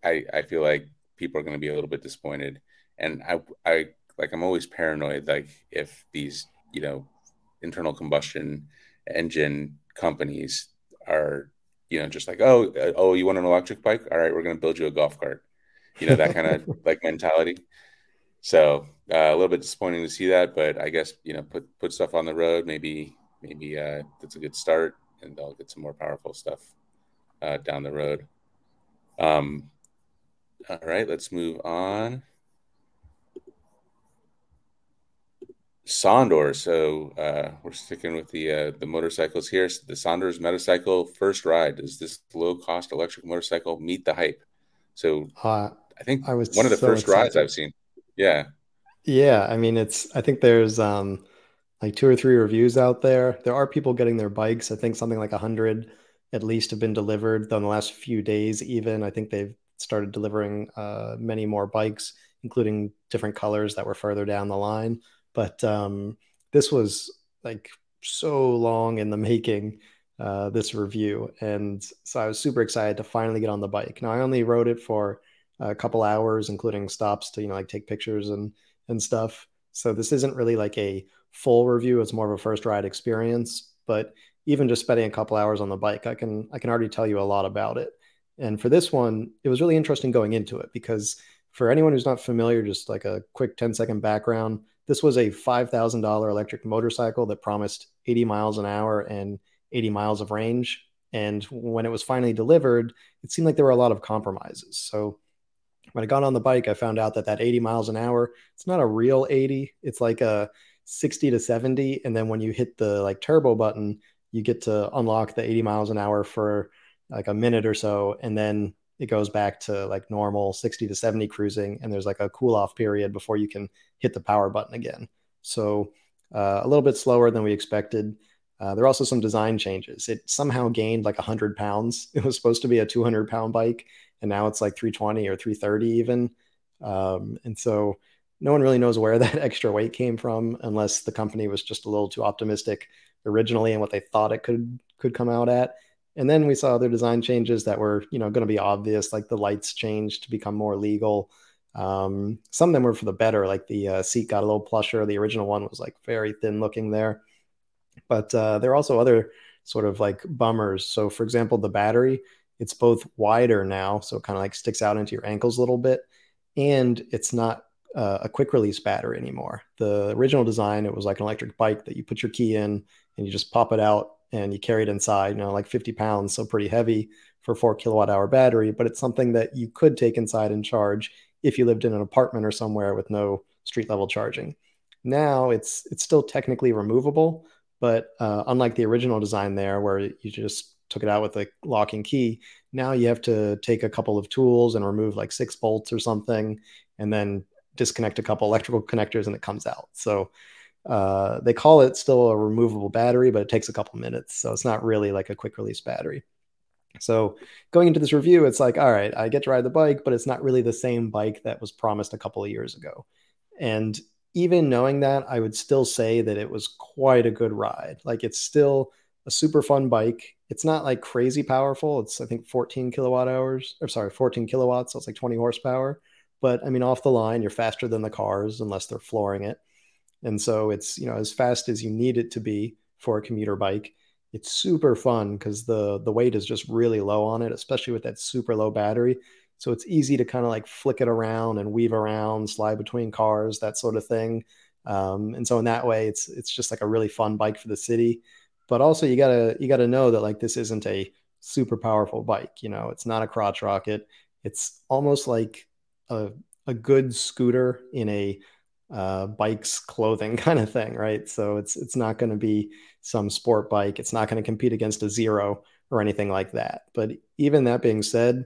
I I feel like people are going to be a little bit disappointed, and I I like I'm always paranoid. Like if these you know internal combustion engine companies are you know just like oh uh, oh you want an electric bike all right we're going to build you a golf cart you know that kind of *laughs* like mentality so uh, a little bit disappointing to see that, but I guess you know put put stuff on the road. Maybe maybe uh, that's a good start, and they'll get some more powerful stuff uh, down the road. Um, all right, let's move on. Sondor. So uh, we're sticking with the uh, the motorcycles here. So the Sondors motorcycle first ride. Does this low cost electric motorcycle meet the hype? So uh, I think I was one of the so first excited. rides I've seen. Yeah. Yeah, I mean it's I think there's um like two or three reviews out there. There are people getting their bikes. I think something like a hundred at least have been delivered in the last few days. Even I think they've started delivering uh, many more bikes, including different colors that were further down the line. But um, this was like so long in the making. Uh, this review, and so I was super excited to finally get on the bike. Now I only rode it for a couple hours, including stops to you know like take pictures and and stuff. So this isn't really like a full review; it's more of a first ride experience. But even just spending a couple hours on the bike, I can I can already tell you a lot about it. And for this one, it was really interesting going into it because for anyone who's not familiar, just like a quick 10 second background, this was a $5,000 electric motorcycle that promised 80 miles an hour and 80 miles of range. And when it was finally delivered, it seemed like there were a lot of compromises. So when I got on the bike, I found out that that 80 miles an hour, it's not a real 80. It's like a 60 to 70. And then when you hit the like turbo button, you get to unlock the 80 miles an hour for like a minute or so. And then it goes back to like normal 60 to 70 cruising, and there's like a cool off period before you can hit the power button again. So uh, a little bit slower than we expected. Uh, there are also some design changes. It somehow gained like 100 pounds. *laughs* It was supposed to be a 200 pound bike, and now it's like 320 or 330 even. Um, and so no one really knows where *laughs* that extra weight came from, unless the company was just a little too optimistic originally and what they thought it could could come out at. And then we saw other design changes that were, you know, going to be obvious, like the lights changed to become more legal. Um, some of them were for the better, like the uh, seat got a little plusher. The original one was like very thin looking there. But uh, there are also other sort of like bummers. So, for example, the battery, it's both wider now, so it kind of like sticks out into your ankles a little bit, and it's not uh, a quick release battery anymore. The original design, it was like an electric bike that you put your key in and you just pop it out and you carry it inside, you know, like 50 pounds, so pretty heavy for four kilowatt hour battery, but it's something that you could take inside and charge if you lived in an apartment or somewhere with no street level charging. Now it's it's still technically removable, but uh, unlike the original design there, where you just took it out with a locking key, now you have to take a couple of tools and remove like six bolts or something, and then disconnect a couple electrical connectors, and it comes out. So uh, they call it still a removable battery, but it takes a couple minutes, so it's not really like a quick release battery. So going into this review, it's like, all right, I get to ride the bike, but it's not really the same bike that was promised a couple of years ago. And even knowing that, I would still say that it was quite a good ride. Like it's still a super fun bike. It's not like crazy powerful. It's I think 14 kilowatt hours, or sorry, 14 kilowatts. So it's like 20 horsepower. But I mean, off the line, you're faster than the cars unless they're flooring it. And so it's you know as fast as you need it to be for a commuter bike. It's super fun because the the weight is just really low on it, especially with that super low battery. So it's easy to kind of like flick it around and weave around, slide between cars, that sort of thing. Um, and so in that way, it's it's just like a really fun bike for the city. But also you gotta you gotta know that like this isn't a super powerful bike. You know, it's not a crotch rocket. It's almost like a a good scooter in a uh, bikes clothing *laughs* kind of thing, right? So it's it's not going to be some sport bike. It's not going to compete against a zero or anything like that. But even that being said,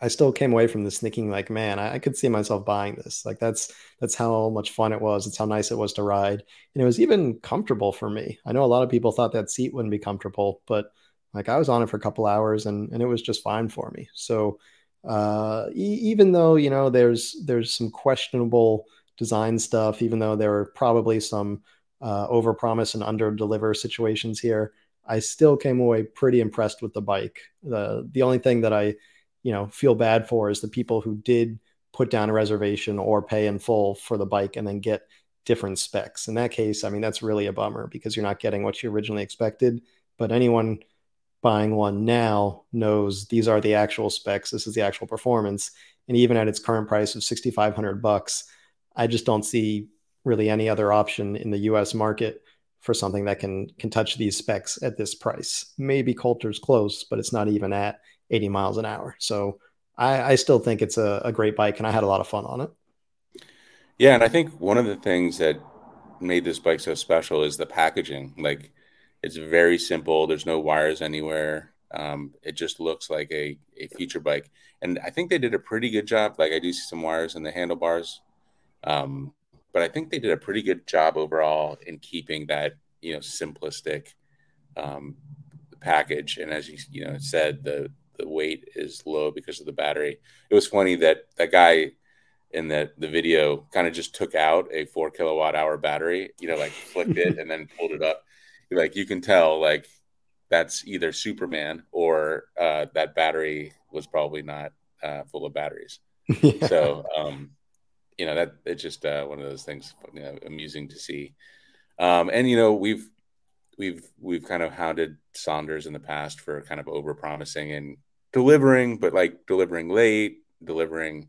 I still came away from this thinking like, man, I, I, could see myself buying this. Like that's that's how much fun it was. It's how nice it was to ride, and it was even comfortable for me. I know a lot of people thought that seat wouldn't be comfortable, but like I was on it for a couple hours, and and it was just fine for me. So uh, e- even though you know there's there's some questionable design stuff, even though there are probably some uh, over promise and under deliver situations here, I still came away pretty impressed with the bike. The the only thing that I you know feel bad for is the people who did put down a reservation or pay in full for the bike and then get different specs. In that case, I mean that's really a bummer because you're not getting what you originally expected. But anyone buying one now knows these are the actual specs. This is the actual performance, and even at its current price of 6,500 bucks, I just don't see really any other option in the U.S. market for something that can can touch these specs at this price. Maybe Kollter's close, but it's not even at 80 miles an hour. So I, I still think it's a, a great bike, and I had a lot of fun on it. Yeah, and I think one of the things that made this bike so special is the packaging. Like, it's very simple. There's no wires anywhere. Um, it just looks like a, a feature bike, and I think they did a pretty good job. Like, I do see some wires in the handlebars, um, but I think they did a pretty good job overall in keeping that you know simplistic um, package. And as you you know said, the the weight is low because of the battery. It was funny that that guy in the the video kind of just took out a four kilowatt hour battery, you know, like flicked it *laughs* and then pulled it up. Like you can tell, like that's either Superman or uh, that battery was probably not uh, full of batteries. Yeah. *laughs* So, um, you know, that it's just uh, one of those things you know, amusing to see. Um, and you know, we've we've we've kind of hounded Sondors in the past for kind of over promising and delivering, but like delivering late, delivering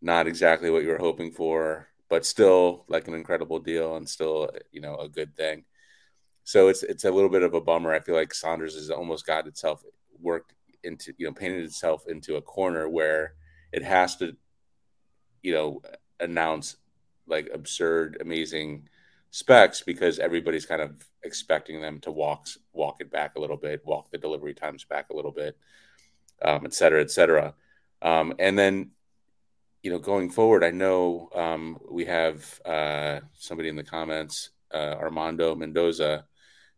not exactly what you were hoping for, but still like an incredible deal and still you know a good thing. So it's it's a little bit of a bummer. I feel like Sondors has almost got itself worked into you know painted itself into a corner where it has to you know announce like absurd amazing specs because everybody's kind of expecting them to walk walk it back a little bit, walk the delivery times back a little bit. um, et cetera, et cetera. Um, and then, you know, going forward, I know um, we have uh, somebody in the comments, uh, Armando Mendoza,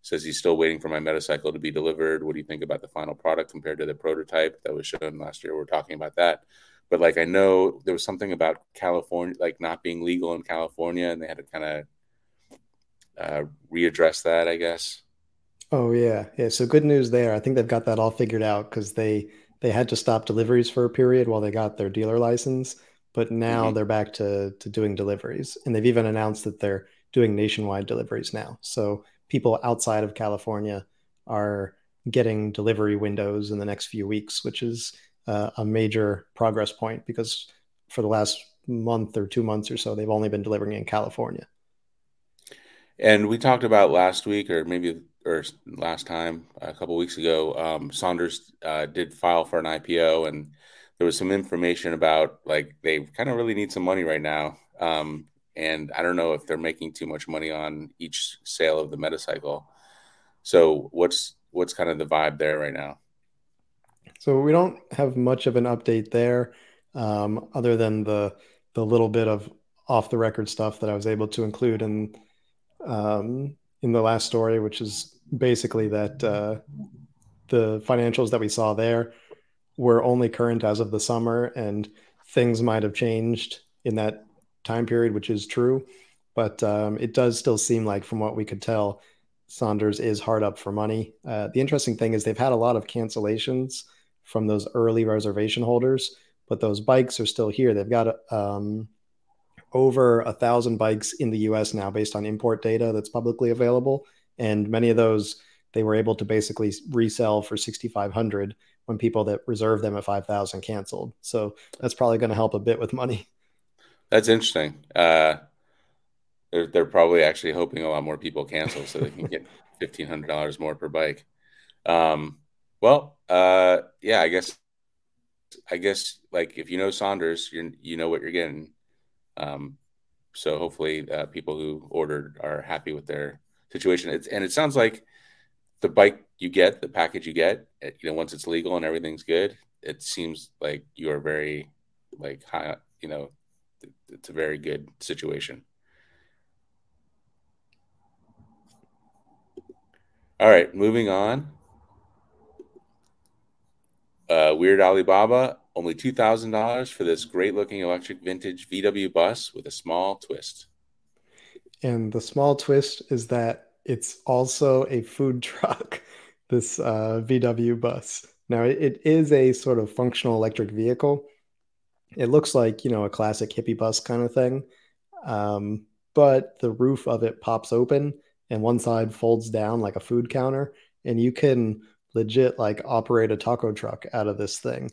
says he's still waiting for my Metacycle to be delivered. What do you think about the final product compared to the prototype that was shown last year? We're talking about that. But like I know there was something about California, like not being legal in California, and they had to kind of uh, readdress that, I guess. Oh yeah, yeah. So good news there. I think they've got that all figured out because they they had to stop deliveries for a period while they got their dealer license, but now mm-hmm. they're back to to doing deliveries, and they've even announced that they're doing nationwide deliveries now. So people outside of California are getting delivery windows in the next few weeks, which is uh, a major progress point because for the last month or two months or so, they've only been delivering in California. And we talked about last week, or maybe or last time, a couple weeks ago, um, Sondors uh, did file for an IPO, and there was some information about like they kind of really need some money right now. Um, and I don't know if they're making too much money on each sale of the Metacycle. So what's what's kind of the vibe there right now? So we don't have much of an update there, um, other than the the little bit of off the record stuff that I was able to include in um, in the last story, which is basically that uh, the financials that we saw there were only current as of the summer, and things might have changed in that time period, which is true. But um, it does still seem like, from what we could tell, Sondors is hard up for money. Uh, the interesting thing is they've had a lot of cancellations from those early reservation holders, but those bikes are still here. They've got um, over a thousand bikes in the US now based on import data that's publicly available. And many of those they were able to basically resell for 6,500 when people that reserved them at 5,000 canceled. So that's probably going to help a bit with money. That's interesting. Uh, they're, they're probably actually hoping a lot more people cancel so they can get *laughs* $1,500 more per bike. Um, well, uh, yeah, I guess, I guess like if you know Sondors, you you know what you're getting. Um, so hopefully, uh, people who ordered are happy with their situation. It's, and it sounds like the bike you get, the package you get, you know, once it's legal and everything's good, it seems like you are very like high, you know, it's a very good situation. All right, moving on. Uh, Weird Alibaba, only $2,000 for this great looking electric vintage VW bus with a small twist. And the small twist is that it's also a food *laughs* truck, this uh, VW bus. Now, it, it is a sort of functional electric vehicle, it looks like you know a classic hippie bus kind of thing, um, but the roof of it pops open and one side folds down like a food counter, and you can legit like operate a taco truck out of this thing.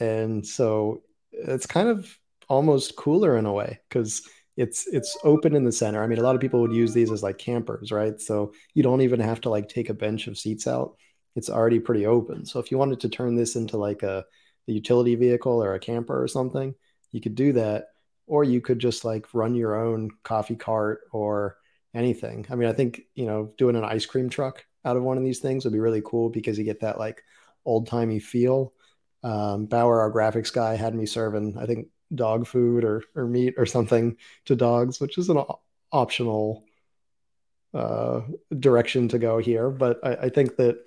And so it's kind of almost cooler in a way because it's it's open in the center. I mean, a lot of people would use these as like campers, right? So you don't even have to like take a bench of seats out. It's already pretty open. So if you wanted to turn this into like a a utility vehicle or a camper or something, you could do that. Or you could just like run your own coffee cart or anything. I mean, I think, you know, doing an ice cream truck out of one of these things would be really cool because you get that like old timey feel. Um, Bauer, our graphics guy, had me serving, I think, dog food or, or meat or something to dogs, which is an optional uh, direction to go here. But I, I think that,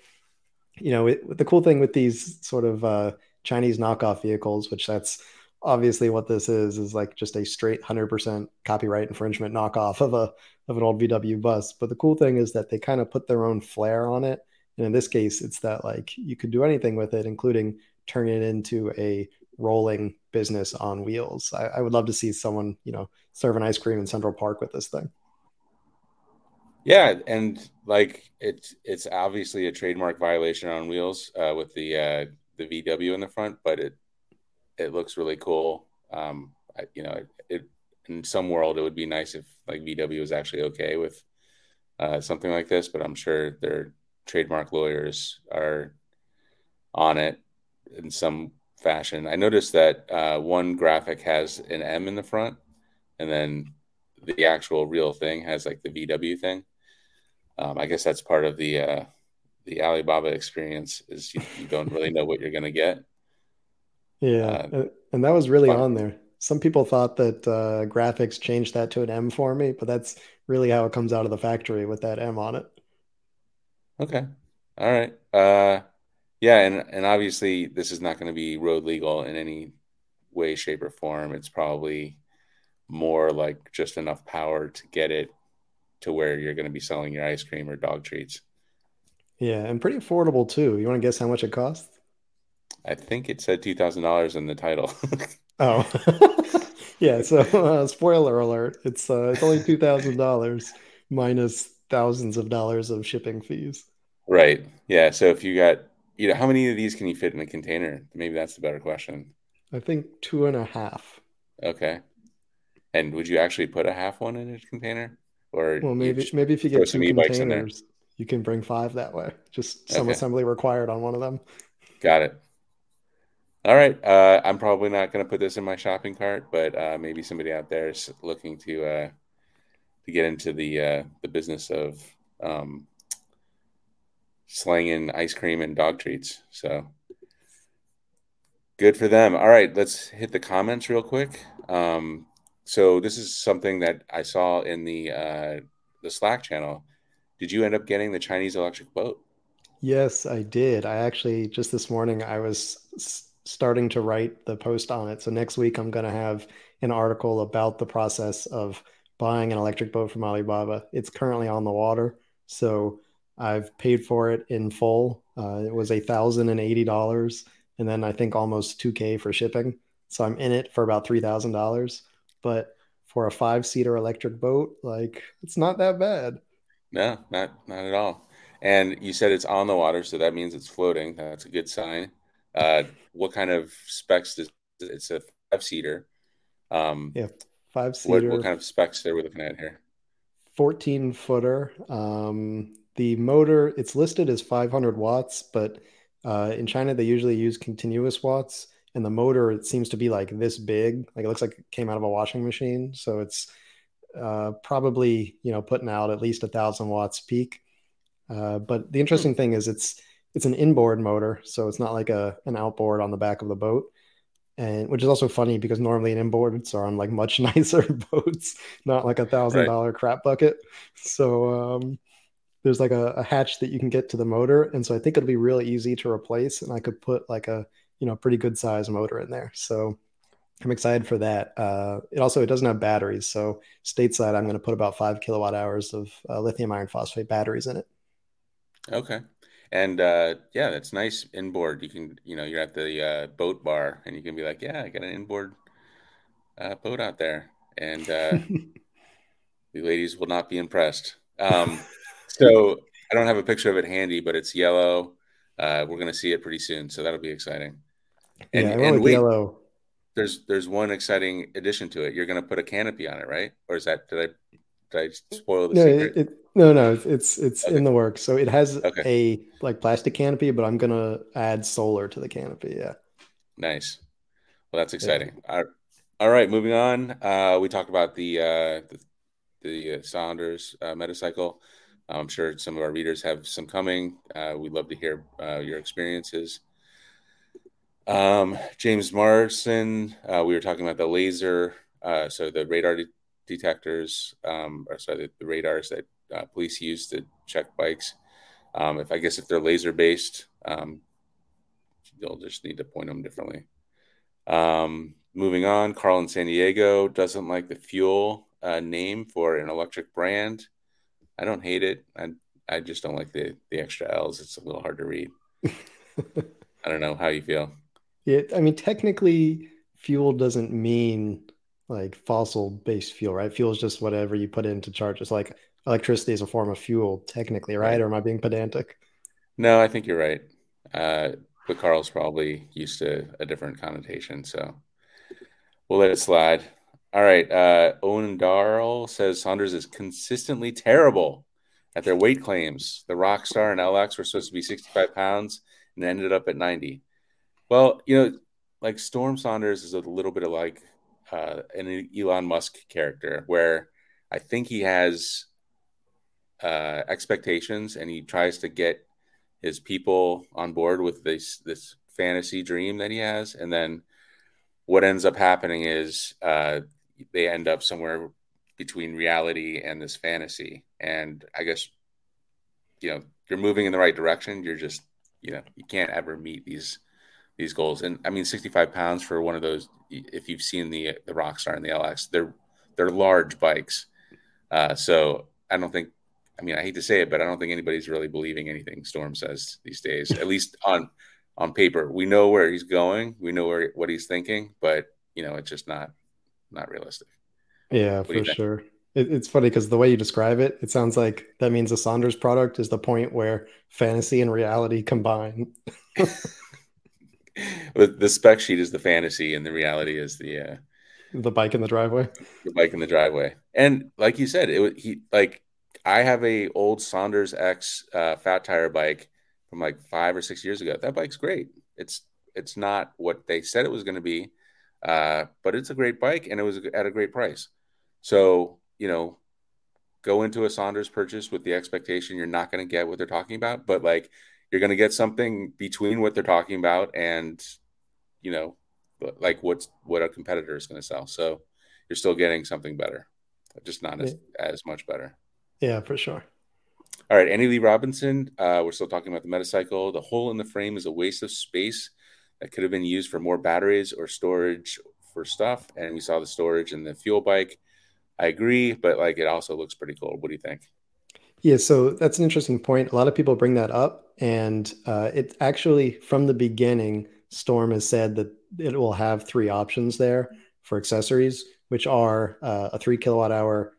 you know, it, the cool thing with these sort of uh, Chinese knockoff vehicles, which that's obviously what this is, is like just a straight 100% copyright infringement knockoff of a of an old VW bus. But the cool thing is that they kind of put their own flair on it. And in this case, it's that like you could do anything with it, including turn it into a rolling business on wheels. I, I would love to see someone, you know, serve an ice cream in Central Park with this thing. Yeah, and like it's it's obviously a trademark violation on wheels uh, with the uh, the VW in the front, but it it looks really cool. Um, I, you know, it, it, in some world it would be nice if like VW was actually okay with uh, something like this, but I'm sure their trademark lawyers are on it in some fashion. I noticed that uh, one graphic has an M in the front, and then the actual real thing has like the VW thing. Um, I guess that's part of the uh, the Alibaba experience is you, you don't really know what you're going to get. Yeah, uh, and that was really fun. on there. Some people thought that uh, graphics changed that to an M for me, but that's really how it comes out of the factory with that M on it. Okay. All right. Uh, yeah, and and obviously this is not going to be road legal in any way, shape, or form. It's probably more like just enough power to get it to where you're going to be selling your ice cream or dog treats. Yeah, and pretty affordable too. You want to guess how much it costs? I think it said two thousand dollars in the title. *laughs* oh, *laughs* yeah. So, uh, spoiler alert: it's uh, it's only two thousand dollars minus thousands of dollars of shipping fees. Right. Yeah. So if you got, you know, how many of these can you fit in a container? Maybe that's the better question. I think two and a half. Okay. And would you actually put a half one in a container? Or well, maybe maybe if you get two containers, you can bring five that way. Just some okay. assembly required on one of them. Got it. All right. Uh, I'm probably not going to put this in my shopping cart, but uh, maybe somebody out there is looking to uh, to get into the uh, the business of um, slanging ice cream and dog treats. So good for them. All right, let's hit the comments real quick. Um, so this is something that I saw in the uh, the Slack channel. Did you end up getting the Chinese electric boat? Yes, I did. I actually just this morning I was starting to write the post on it. So next week I'm going to have an article about the process of buying an electric boat from Alibaba. It's currently on the water, so I've paid for it in full. Uh, it was a thousand and eighty dollars, and then I think almost two k for shipping. So I'm in it for about three thousand dollars. But for a five seater electric boat, like it's not that bad. No, not not at all. And you said it's on the water, so that means it's floating. That's a good sign. Uh, what kind of specs does it's a five seater? Um, yeah, five seater. What, what, kind of specs are we looking at here? 14 footer. Um, the motor, it's listed as 500 watts, but uh, in China, they usually use continuous watts. And the motor, it seems to be like this big. Like it looks like it came out of a washing machine. So it's uh, probably, you know, putting out at least a thousand watts peak. Uh, but the interesting thing is it's it's an inboard motor, so it's not like a an outboard on the back of the boat. And which is also funny because normally an inboards are on like much *laughs* nicer boats, not like a thousand dollar crap bucket. So um, there's like a, a, hatch that you can get to the motor, and so I think it'll be really easy to replace, and I could put like a you know pretty good size motor in there. So I'm excited for that. Uh, it also it doesn't have batteries, so stateside I'm going to put about five kilowatt hours of uh, lithium iron phosphate batteries in it. Okay, and uh, yeah, that's nice inboard. You can you know you're at the uh, boat bar and you can be like, yeah, I got an inboard uh, boat out there, and uh, *laughs* the ladies will not be impressed. Um, so I don't have a picture of it handy, but it's yellow. Uh, we're going to see it pretty soon, so that'll be exciting. And, yeah, and wait, yellow. There's there's one exciting addition to it. You're going to put a canopy on it, right? Or is that did I did I spoil the no, secret? It, no, no, it's it's okay. in the works. So it has okay. a like plastic canopy, but I'm going to add solar to the canopy. Yeah. Nice. Well, that's exciting. Yeah. All, right. All right, moving on. Uh, we talked about the uh, the, the uh, Sondors uh, Metacycle. I'm sure some of our readers have some coming. Uh, we'd love to hear uh, your experiences. Um, James Morrison, uh, we were talking about the laser, uh, so the radar de- detectors, um, or sorry, the, the radars that uh, police use to check bikes. Um, if I guess if they're laser based, um, you'll just need to point them differently. Um, moving on, Carl in San Diego doesn't like the Fuell uh, name for an electric brand. I don't hate it. I I just don't like the the extra L's. It's a little hard to read. *laughs* I don't know how you feel. Yeah, I mean, technically, fuel doesn't mean like fossil based fuel, right? Fuel is just whatever you put into charge. It's like electricity is a form of fuel, technically, right? Or am I being pedantic? No, I think you're right. Uh, but Carl's probably used to a different connotation, so we'll let it slide. All right. Uh, Owen Darrell says Sondors is consistently terrible at their weight claims. The Rockstar and LX were supposed to be 65 pounds and ended up at 90. Well, you know, like Storm Sondors is a little bit of like uh, an Elon Musk character where I think he has uh, expectations and he tries to get his people on board with this this fantasy dream that he has, and then what ends up happening is uh, they end up somewhere between reality and this fantasy. And I guess you know you're moving in the right direction. You're just you know you can't ever meet these these goals. And I mean, 65 pounds for one of those. If you've seen the the Rockstar and the LX, they're they're large bikes. Uh, so I don't think. I mean, I hate to say it, but I don't think anybody's really believing anything Storm says these days. At least on on paper, we know where he's going, we know where what he's thinking, but you know, it's just not not realistic. Yeah, for sure. It, it's funny because the way you describe it, it sounds like that means the Sondors product is the point where fantasy and reality combine. *laughs* the spec sheet is the fantasy, and the reality is the uh, the bike in the driveway. The bike in the driveway, and like you said, it he like I have a old Sondors X uh, fat tire bike from like five or six years ago. That bike's great. It's it's not what they said it was going to be, uh, but it's a great bike, and it was at a great price. So you know, go into a Sondors purchase with the expectation you're not going to get what they're talking about, but like you're going to get something between what they're talking about and you know like what's what a competitor is going to sell. So you're still getting something better just not as, yeah. as much better. Yeah for sure. All right annie lee robinson uh, we're still talking about the metacycle. The hole in the frame is a waste of space that could have been used for more batteries or storage for stuff and we saw the storage in the Fuell bike. I agree but like it also looks pretty cool what do you think yeah, so that's an interesting point. A lot of people bring that up, and uh, it actually from the beginning, Storm has said that it will have three options there for accessories, which are uh, a three kilowatt hour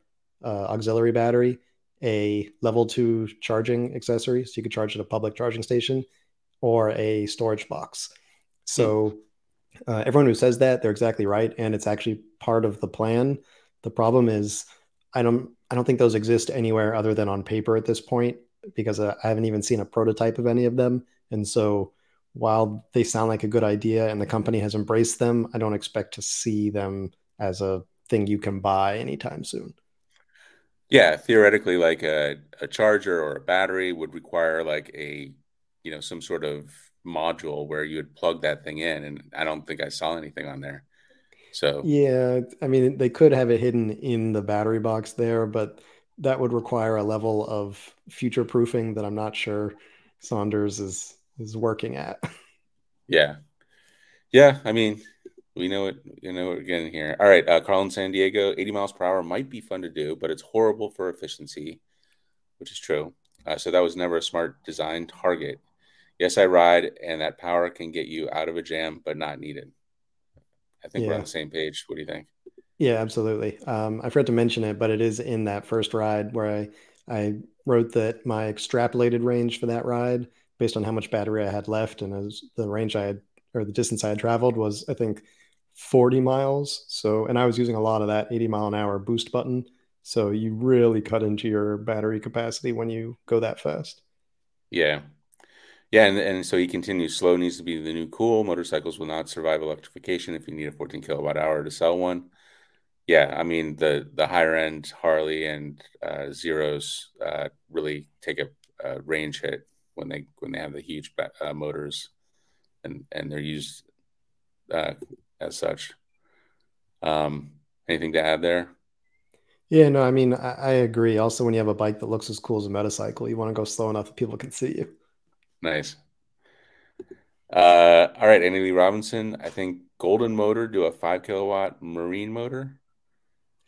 uh, auxiliary battery, a level two charging accessory, so you could charge at a public charging station, or a storage box. So uh, everyone who says that, they're exactly right, and it's actually part of the plan. The problem is, I don't I don't think those exist anywhere other than on paper at this point because I haven't even seen a prototype of any of them. And so while they sound like a good idea and the mm-hmm. company has embraced them, I don't expect to see them as a thing you can buy anytime soon. Yeah, theoretically, like a, a charger or a battery would require like a, you know, some sort of module where you would plug that thing in. And I don't think I saw anything on there. So yeah, I mean they could have it hidden in the battery box there, but that would require a level of future proofing that I'm not sure Sondors is is working at. *laughs* Yeah, yeah. I mean, we know it. You know, we're getting here. All right, uh, Carl in San Diego, 80 miles per hour might be fun to do, but it's horrible for efficiency, which is true. Uh, so that was never a smart design target. Yes, I ride, and that power can get you out of a jam, but not needed. I think yeah. we're on the same page. What do you think? Yeah, absolutely. Um, I forgot to mention it, but it is in that first ride where I I wrote that my extrapolated range for that ride, based on how much battery I had left, and as the range I had or the distance I had traveled was, I think, 40 miles. So, and I was using a lot of that 80 mile an hour boost button. So you really cut into your battery capacity when you go that fast. Yeah, yeah, and, and so he continues slow needs to be the new cool. Motorcycles will not survive electrification if you need a 14 kilowatt hour to sell one. Yeah, I mean the the higher end Harley and uh, Zeros uh, really take a, a, range hit when they when they have the huge uh, motors, and and they're used uh, as such. Um, anything to add there? Yeah, no, I mean I, I agree. Also, when you have a bike that looks as cool as a motorcycle, you want to go slow enough that people can see you. Nice. Uh, all right, Annie Lee Robinson. I think Golden Motor do a five kilowatt marine motor.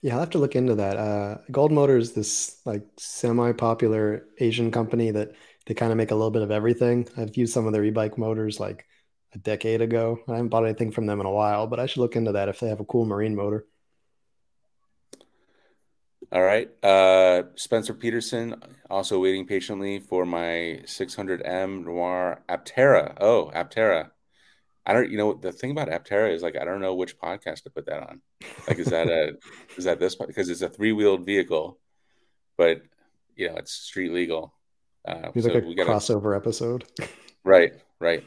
Yeah, I'll have to look into that. Uh, Gold Motor is this like semi-popular Asian company that they kind of make a little bit of everything. I've used some of their e-bike motors like a decade ago. I haven't bought anything from them in a while, but I should look into that if they have a cool marine motor. All right. Uh, Spencer Peterson, also waiting patiently for my 600M Noir Aptera. Oh, Aptera. I don't, you know, the thing about Aptera is like, I don't know which podcast to put that on. Like, is that a, *laughs* is that this? Because it's a three wheeled vehicle, but, you know, it's street legal. Uh, so like a gotta, crossover episode. *laughs* Right, right.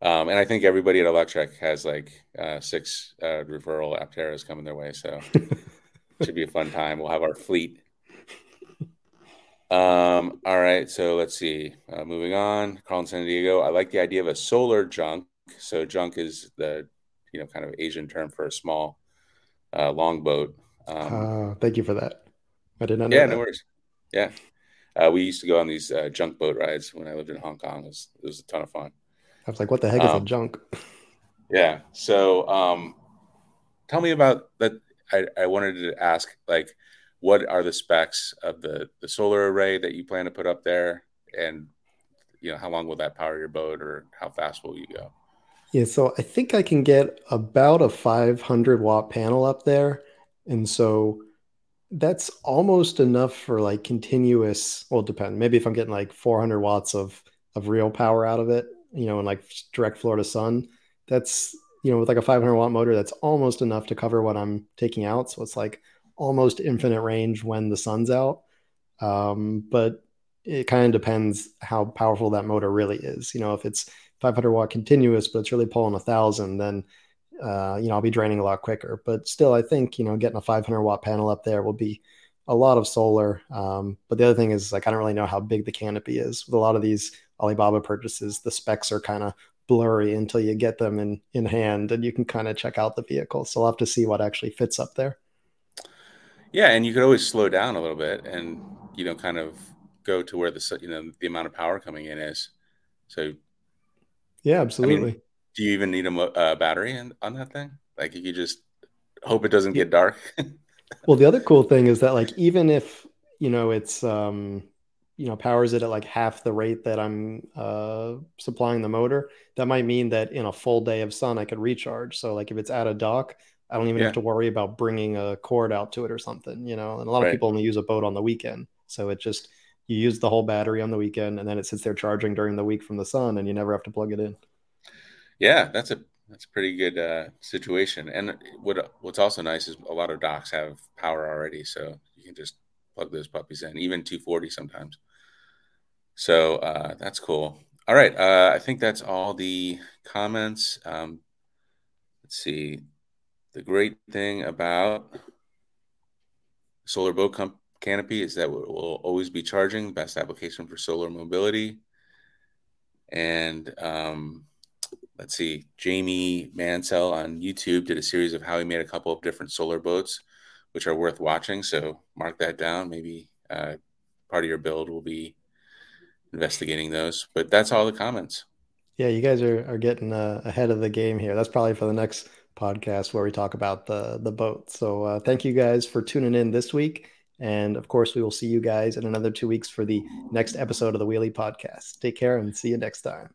Um, and I think everybody at Electrek has like uh, six uh, referral Apteras coming their way. So *laughs* should be a fun time. We'll have our fleet. Um, all right, so let's see. Uh, moving on, Carl in San Diego. I like the idea of a solar junk. So junk is the you know kind of Asian term for a small uh, longboat. Um, uh, thank you for that. I did not know. Yeah, that. no worries. Yeah, uh, we used to go on these uh, junk boat rides when I lived in Hong Kong. It was, it was a ton of fun. I was like, "What the heck um, is a um, junk?" *laughs* Yeah. So, um, tell me about that. I, I wanted to ask, like, what are the specs of the the solar array that you plan to put up there, and you know, how long will that power your boat, or how fast will you go? Yeah, so I think I can get about a 500 watt panel up there, and so that's almost enough for like continuous. Well, depend. Maybe if I'm getting like 400 watts of of real power out of it, you know, and like direct florida sun, that's you know with like a 500 watt motor that's almost enough to cover what i'm taking out. So it's like almost infinite range when the sun's out. Um, but it kind of depends how powerful that motor really is. You know if it's 500 watt continuous but it's really pulling a thousand then uh, you know i'll be draining a lot quicker. But still i think you know getting a 500 watt panel up there will be a lot of solar. Um, but the other thing is like i don't really know how big the canopy is. With a lot of these alibaba purchases the specs are kind of blurry until you get them in in hand and you can kind of check out the vehicle. So I'll have to see what actually fits up there. Yeah, and you could always slow down a little bit and you know kind of go to where the you know the amount of power coming in is. So yeah, absolutely. I mean, do you even need a, battery in, on that thing? Like you just hope it doesn't get dark. *laughs* well, the other cool thing is that like even if you know it's um you know powers it at like half the rate that I'm uh, supplying the motor, that might mean that in a full day of sun I could recharge. So like if it's at a dock, I don't even yeah. have to worry about bringing a cord out to it or something, you know. And a lot right. of people only use a boat on the weekend, so it just you use the whole battery on the weekend, and then it sits there charging during the week from the sun, and you never have to plug it in. Yeah, that's a that's a pretty good uh, situation. And what what's also nice is a lot of docks have power already, so you can just plug those puppies in, even 240 sometimes. So uh, that's cool. All right. Uh, I think that's all the comments. Um, let's see. The great thing about solar boat com- canopy is that we'll always be charging. Best application for solar mobility. And um, let's see. Jamie Mansell on YouTube did a series of how he made a couple of different solar boats which are worth watching. So mark that down. Maybe uh, part of your build will be investigating those. But that's all the comments. Yeah, you guys are, are getting uh, ahead of the game here. That's probably for the next podcast where we talk about the the boat. So uh, thank you guys for tuning in this week. And of course, we will see you guys in another two weeks for the next episode of the Wheel-E Podcast. Take care and see you next time.